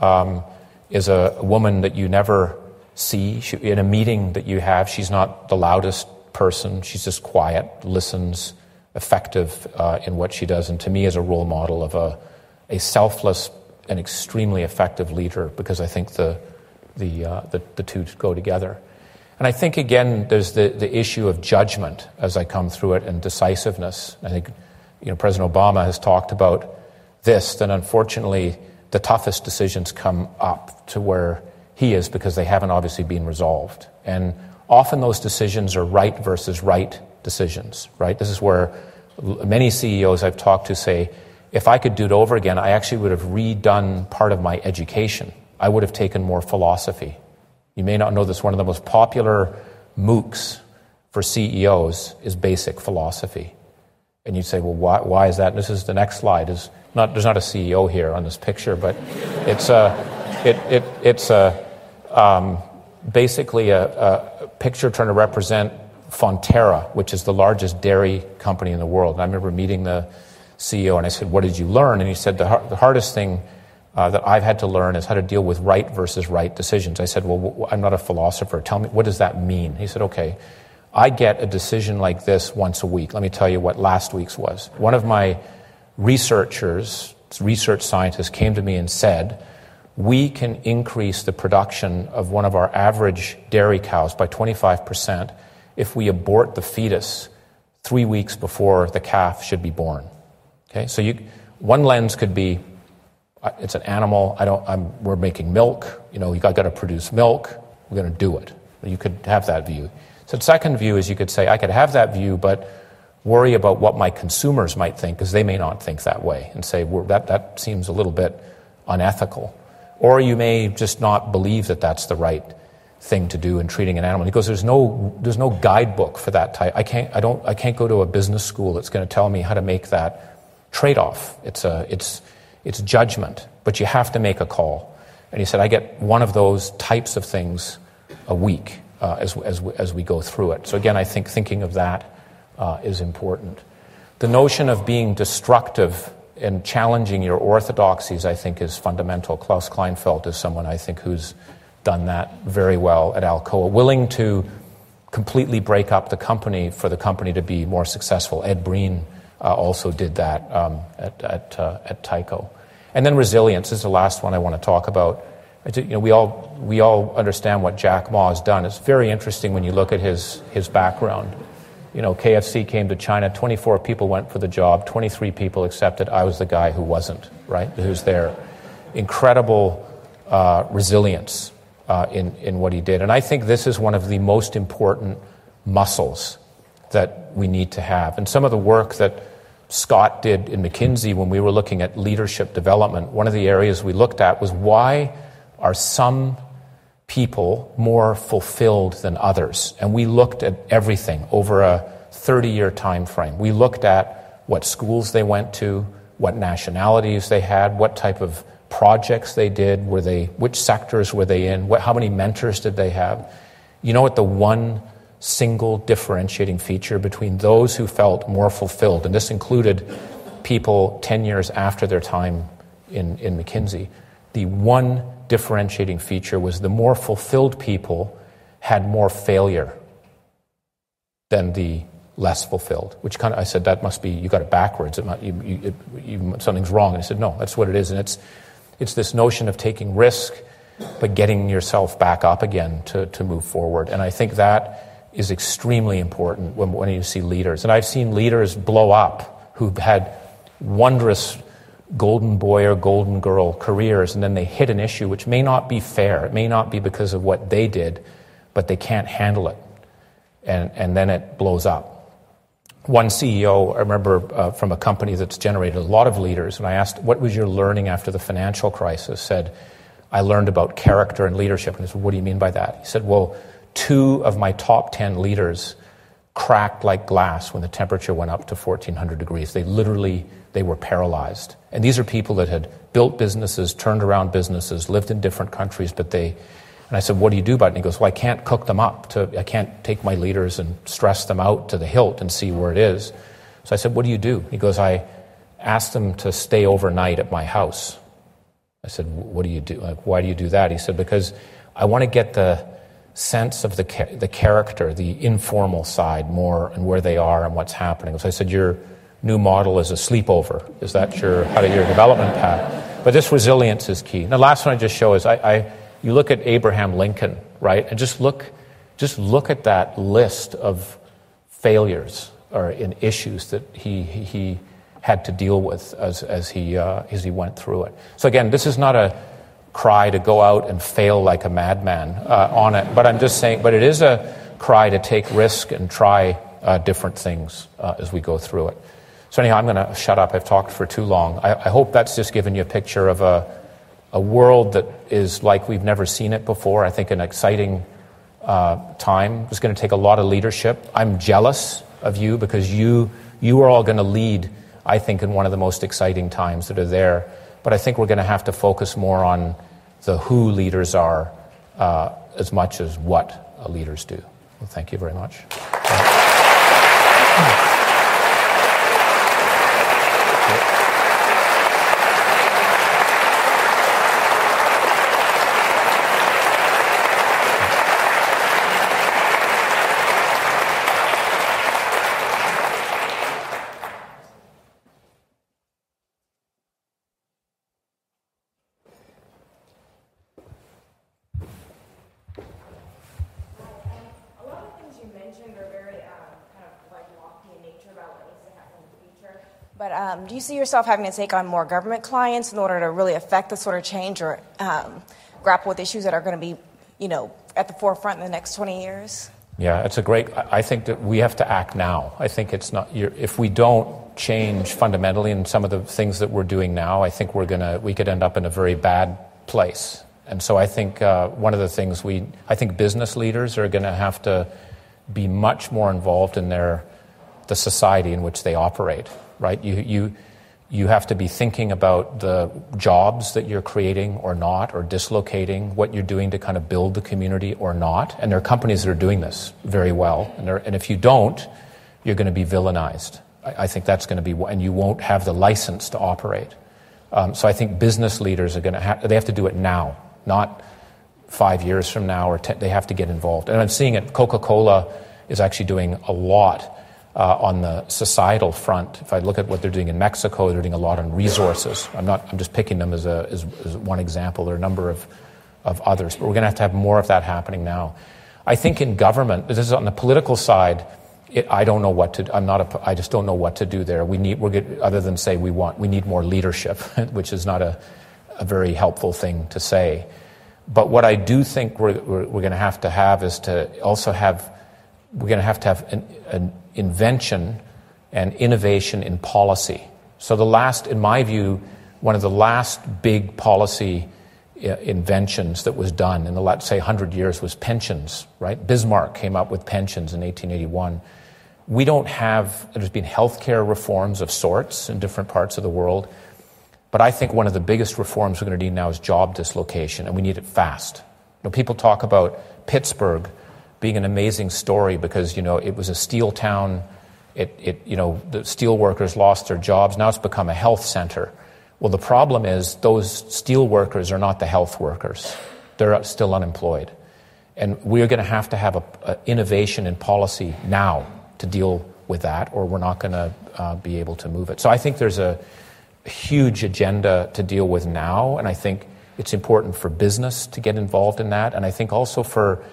Um, is a woman that you never see. She, in a meeting that you have, she's not the loudest person. She's just quiet, listens, effective uh, in what she does, and to me is a role model of a, a selfless and extremely effective leader because I think the, the, uh, the, the two go together. And I think, again, there's the, the issue of judgment as I come through it and decisiveness. I think you know, President Obama has talked about this, that unfortunately the toughest decisions come up to where he is because they haven't obviously been resolved. And often those decisions are right versus right decisions, right? This is where many CEOs I've talked to say, if I could do it over again, I actually would have redone part of my education. I would have taken more philosophy. You may not know this, one of the most popular MOOCs for CEOs is basic philosophy. And you'd say, well, why, why is that? this is the next slide. Is not, there's not a CEO here on this picture, but it's, a, it, it, it's a, um, basically a, a picture trying to represent Fonterra, which is the largest dairy company in the world. And I remember meeting the CEO and I said, What did you learn? And he said, The, the hardest thing uh, that I've had to learn is how to deal with right versus right decisions. I said, Well, w- I'm not a philosopher. Tell me, what does that mean? He said, Okay, I get a decision like this once a week. Let me tell you what last week's was. One of my researchers, research scientists, came to me and said, We can increase the production of one of our average dairy cows by 25% if we abort the fetus three weeks before the calf should be born. Okay, so you, one lens could be it's an animal. I don't, I'm, we're making milk. You know, you got, got to produce milk. We're going to do it. You could have that view. So, the second view is you could say, I could have that view, but worry about what my consumers might think because they may not think that way and say, well, that, that seems a little bit unethical. Or you may just not believe that that's the right thing to do in treating an animal. He goes, there's no, there's no guidebook for that type. I can't, I, don't, I can't go to a business school that's going to tell me how to make that trade off. It's, a, it's, it's judgment, but you have to make a call. And he said, I get one of those types of things a week uh, as, as, as we go through it. So, again, I think thinking of that uh, is important. The notion of being destructive and challenging your orthodoxies, I think, is fundamental. Klaus Kleinfeld is someone I think who's done that very well at Alcoa, willing to completely break up the company for the company to be more successful. Ed Breen also did that um, at, at, uh, at Tyco. And then resilience is the last one I want to talk about. You know, we, all, we all understand what Jack Ma has done. It's very interesting when you look at his, his background. You know, KFC came to China, 24 people went for the job, 23 people accepted. I was the guy who wasn't, right? Who's there. Incredible uh, resilience uh, in, in what he did. And I think this is one of the most important muscles that we need to have. And some of the work that Scott did in McKinsey when we were looking at leadership development, one of the areas we looked at was why are some people more fulfilled than others? And we looked at everything over a 30 year time frame. We looked at what schools they went to, what nationalities they had, what type of projects they did, were they, which sectors were they in, what, how many mentors did they have. You know what the one single differentiating feature between those who felt more fulfilled, and this included people 10 years after their time in, in McKinsey. The one differentiating feature was the more fulfilled people had more failure than the less fulfilled, which kind of, I said, that must be, you got it backwards. It might, you, you, it, you, something's wrong. And I said, no, that's what it is. And it's, it's this notion of taking risk, but getting yourself back up again to, to move forward. And I think that is extremely important when, when you see leaders. And I've seen leaders blow up who've had wondrous golden boy or golden girl careers, and then they hit an issue which may not be fair. It may not be because of what they did, but they can't handle it. And, and then it blows up. one CEO, I remember uh, from a company that's generated a lot of leaders, and I asked, What was your learning after the financial crisis? Said, I learned about character and leadership. And I said, What do you mean by that? He said, Well, two of my top 10 leaders cracked like glass when the temperature went up to 1400 degrees. They literally they were paralyzed. And these are people that had built businesses, turned around businesses, lived in different countries, but they and I said, What do you do about it? And he goes, Well, I can't cook them up. To, I can't take my leaders and stress them out to the hilt and see where it is. So I said, What do you do? He goes, I asked them to stay overnight at my house. I said, What do you do? Like, why do you do that? He said, Because I want to get the sense of the, the character, the informal side more and where they are and what's happening. So I said, Your new model is a sleepover. Is that your, how to your development path? But this resilience is key. And the last one I just show is I, I you look at Abraham Lincoln, right, and just look, just look at that list of failures or in issues that he, he had to deal with as, as, he, uh, as he went through it. So again, this is not a cry to go out and fail like a madman uh, on it, but I'm just saying, but it is a cry to take risk and try uh, different things uh, as we go through it. So anyhow, I'm going to shut up. I've talked for too long. I, I hope that's just given you a picture of a a world that is like we've never seen it before. I think an exciting uh, time. It's going to take a lot of leadership. I'm jealous of you because you you are all going to lead. I think in one of the most exciting times that are there. But I think we're going to have to focus more on the who leaders are uh, as much as what leaders do. Well, thank you very much. Um, do you see yourself having to take on more government clients in order to really affect the sort of change or um, grapple with issues that are going to be, you know, at the forefront in the next 20 years? Yeah, it's a great. I think that we have to act now. I think it's not. If we don't change fundamentally in some of the things that we're doing now, I think we're gonna. We could end up in a very bad place. And so I think uh, one of the things we. I think business leaders are going to have to be much more involved in their the society in which they operate right? You, you, you have to be thinking about the jobs that you're creating or not, or dislocating, what you're doing to kind of build the community or not. And there are companies that are doing this very well. And, and if you don't, you're going to be villainized. I, I think that's going to be, and you won't have the license to operate. Um, so I think business leaders are going to have, they have to do it now, not five years from now, or ten, they have to get involved. And I'm seeing it, Coca Cola is actually doing a lot uh, on the societal front. If I look at what they're doing in Mexico, they're doing a lot on resources. I'm not. I'm just picking them as, a, as, as one example. There are a number of, of others, but we're going to have to have more of that happening now. I think in government, this is on the political side. It, I don't know what to. I'm not. A, I just don't know what to do there. We need. We're other than say we want. We need more leadership, which is not a, a very helpful thing to say. But what I do think we're, we're, we're going to have to have is to also have. We're going to have to have an, an invention and innovation in policy. So, the last, in my view, one of the last big policy uh, inventions that was done in the, let's say, 100 years was pensions, right? Bismarck came up with pensions in 1881. We don't have, there's been healthcare reforms of sorts in different parts of the world, but I think one of the biggest reforms we're going to need now is job dislocation, and we need it fast. You know, people talk about Pittsburgh being an amazing story because you know it was a steel town. It, it, you know the steel workers lost their jobs. Now it's become a health center. Well, the problem is those steel workers are not the health workers. They're still unemployed, and we're going to have to have an innovation in policy now to deal with that, or we're not going to uh, be able to move it. So I think there's a huge agenda to deal with now, and I think it's important for business to get involved in that, and I think also for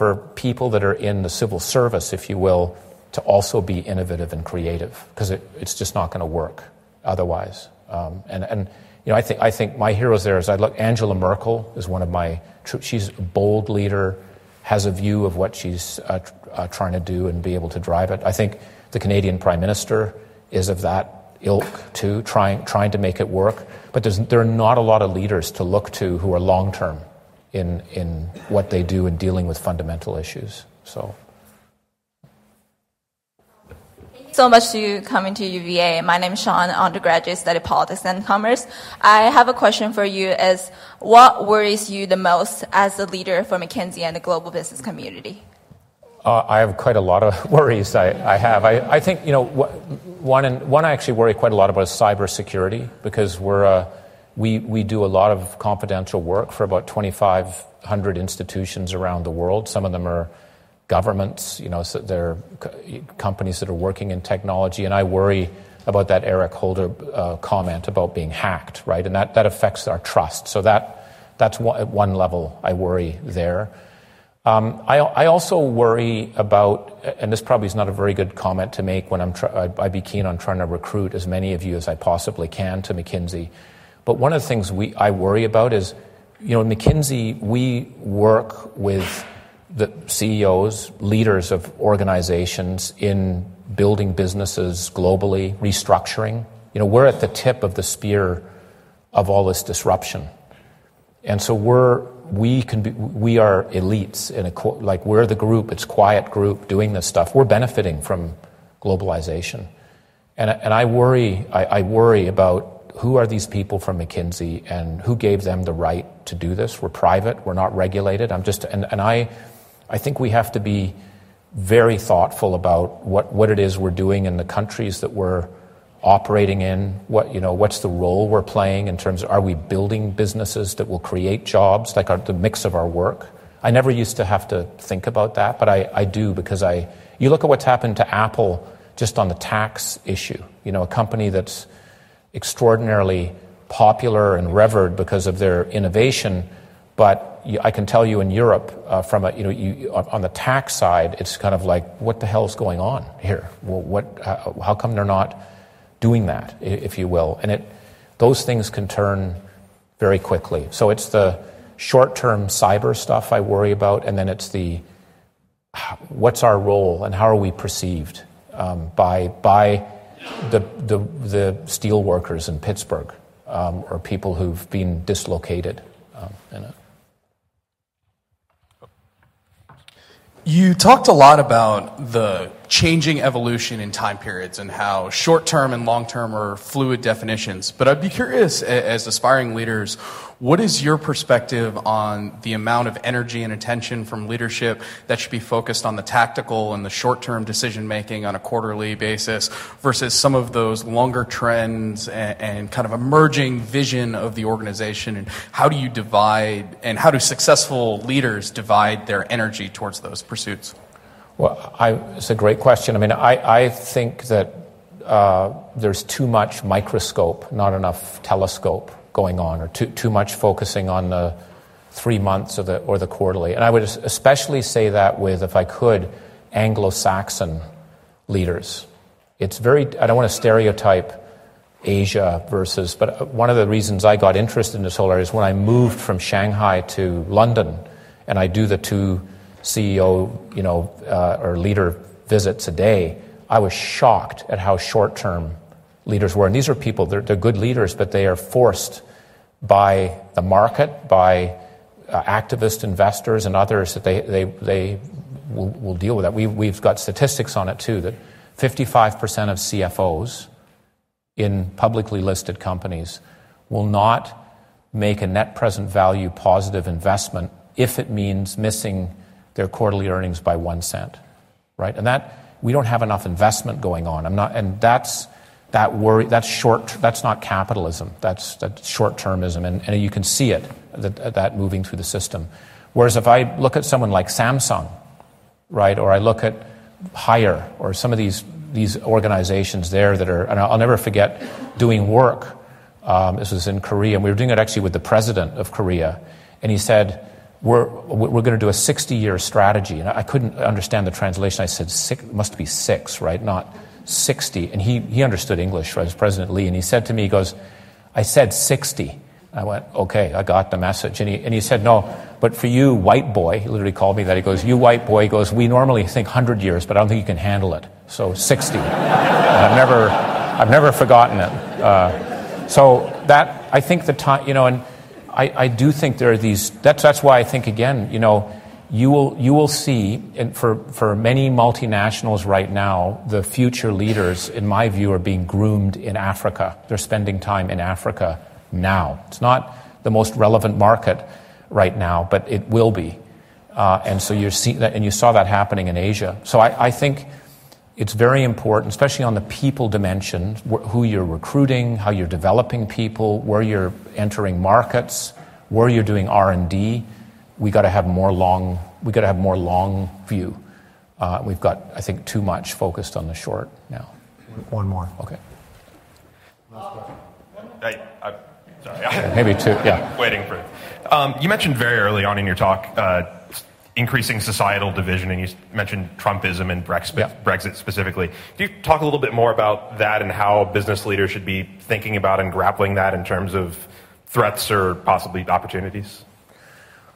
for people that are in the civil service, if you will, to also be innovative and creative because it, it's just not going to work otherwise. Um, and, and you know, I think, I think my heroes there is I look, Angela Merkel is one of my, she's a bold leader, has a view of what she's uh, uh, trying to do and be able to drive it. I think The Canadian Prime Minister is of that ilk too, trying, trying to make it work. But there are not a lot of leaders to look to who are long term in, in what they do in dealing with fundamental issues. So. so much to coming to UVA. My name is Sean, undergraduate study politics and commerce. I have a question for you is what worries you the most as a leader for McKinsey and the global business community? Uh, I have quite a lot of worries I, I have. I, I, think, you know, one, and, one I actually worry quite a lot about is cybersecurity because we're, uh, we, we do a lot of confidential work for about 2,500 institutions around the world. Some of them are governments, you know, so they're companies that are working in technology. And I worry about that Eric Holder uh, comment about being hacked, right? And that, that affects our trust. So that, that's one, at one level I worry there. Um, I, I, also worry about, and this probably is not a very good comment to make when I'm try, I'd be keen on trying to recruit as many of you as I possibly can to McKinsey. But one of the things we, I worry about is, you know, McKinsey, we work with the CEOs, leaders of organizations in building businesses globally, restructuring. You know, we're at the tip of the spear of all this disruption. And so we're we can be, we are elites in a like we're the group it's quiet group doing this stuff we're benefiting from globalization and, and i worry I, I worry about who are these people from mckinsey and who gave them the right to do this we're private we're not regulated i'm just and, and i i think we have to be very thoughtful about what, what it is we're doing in the countries that we're operating in? What, you know, what's the role we're playing in terms of are we building businesses that will create jobs, like our, the mix of our work? I never used to have to think about that, but I, I do because I, you look at what's happened to Apple just on the tax issue. You know, a company that's extraordinarily popular and revered because of their innovation, but I can tell you in Europe, uh, from a, you know, you, on the tax side, it's kind of like, what the hell is going on here? Well, what, uh, how come they're not doing that, if you will. And it, those things can turn very quickly. So it's the short term cyber stuff I worry about, and then it's the what's our role and how are we perceived um, by, by the, the, the steel workers in Pittsburgh um, or people who've been dislocated um, in it. You talked a lot about the changing evolution in time periods and how short term and long term are fluid definitions. But I'd be curious, as aspiring leaders, what is your perspective on the amount of energy and attention from leadership that should be focused on the tactical and the short term decision making on a quarterly basis versus some of those longer trends and, and, kind of emerging vision of the organization? And how do you divide and how do successful leaders divide their energy towards those pursuits? Well, I, it's a great question. I mean, I, I think that uh, there's too much microscope, not enough telescope going on, or too, too much focusing on the three months or the, or the quarterly. And I would especially say that with, if I could, Anglo Saxon leaders. It's very, I don't want to stereotype Asia versus, but one of the reasons I got interested in this whole area is when I moved from Shanghai to London and I do the two CEO, you know, uh, or leader visits a day, I was shocked at how short term leaders were. And these are people, they're, they're good leaders, but they are forced by the market, by uh, activist investors and others that they, they, they will, will deal with that. We, we've got statistics on it too that 55% of CFOs in publicly listed companies will not make a net present value positive investment if it means missing their quarterly earnings by one cent, right? And that we don't have enough investment going on. I'm not, and that's that worry, that's short, that's not capitalism, that's, that's short termism, and, and you can see it, that, that moving through the system. Whereas if I look at someone like Samsung, right, or I look at Haier, or some of these, these organizations there that are, and I'll never forget doing work. Um, this was in Korea, and we were doing it actually with the president of Korea, and he said, we're, we're going to do a 60 year strategy. And I couldn't understand the translation. I said, six, must be six, right? Not 60. And he, he understood English, right? President Lee. And he said to me, he goes, I said 60. I went, okay, I got the message. And he, and he said, no, But for you, white boy, he literally called me that. He goes, You white boy, he goes, We normally think 100 years, but I don't think you can handle it. So 60. I've never, I've never forgotten it. Uh, so that, I think the time, you know, and I, I do think there are these, that's, that's why I think, again, you know, you will, you will see, and for, for many multinationals right now, the future leaders, in my view, are being groomed in Africa. They're spending time in Africa now. It's not the most relevant market right now, but it will be. Uh, and so you're seeing that, and you saw that happening in Asia. So I, I think it's very important, especially on the people dimension, wh- who you're recruiting, how you're developing people, where you're entering markets, where you're doing R and D we got to have more long. We got to have more long view. Uh, we've got, I think, too much focused on the short now. One more. Okay. I, I, sorry. Maybe two. Yeah. Waiting for. Um, you mentioned very early on in your talk uh, increasing societal division, and you mentioned Trumpism and Brexit, Yeah. Brexit specifically. Can you talk a little bit more about that and how business leaders should be thinking about and grappling that in terms of threats or possibly opportunities?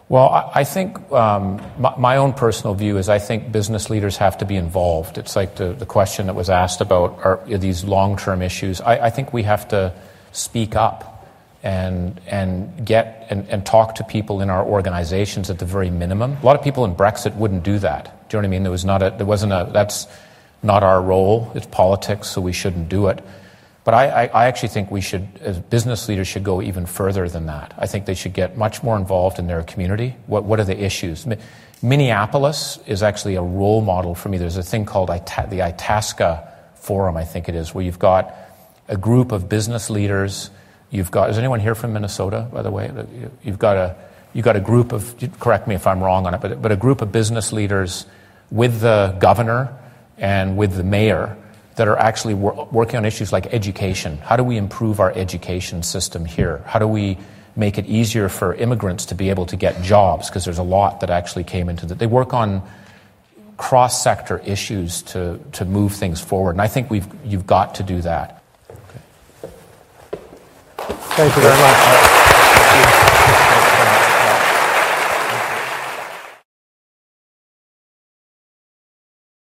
Well, I, think um, my, own personal view is I think business leaders have to be involved. It's like the, the question that was asked about are, these long term issues. I, I think we have to speak up and, and get and, and talk to people in our organizations at the very minimum. A lot of people in Brexit wouldn't do that. Do you know what I mean? There was not a, there wasn't a, that's not our role. It's politics, so we shouldn't do it. But I, I, I actually think we should, as business leaders, should go even further than that. I think they should get much more involved in their community. What, what are the issues? Mi- Minneapolis is actually a role model for me. There's a thing called Ita- the Itasca Forum, I think it is, where you've got a group of business leaders. You've got, is anyone here from Minnesota, by the way? You've got a, you've got a group of, correct me if I'm wrong on it, but, but a group of business leaders with the governor and with the mayor that are actually wor- working on issues like education. How do we improve our education system here? How do we make it easier for immigrants to be able to get jobs? Because there's a lot that actually came into that. They work on cross sector issues to, to move things forward. And I think we've, you've got to do that. Thank you very much.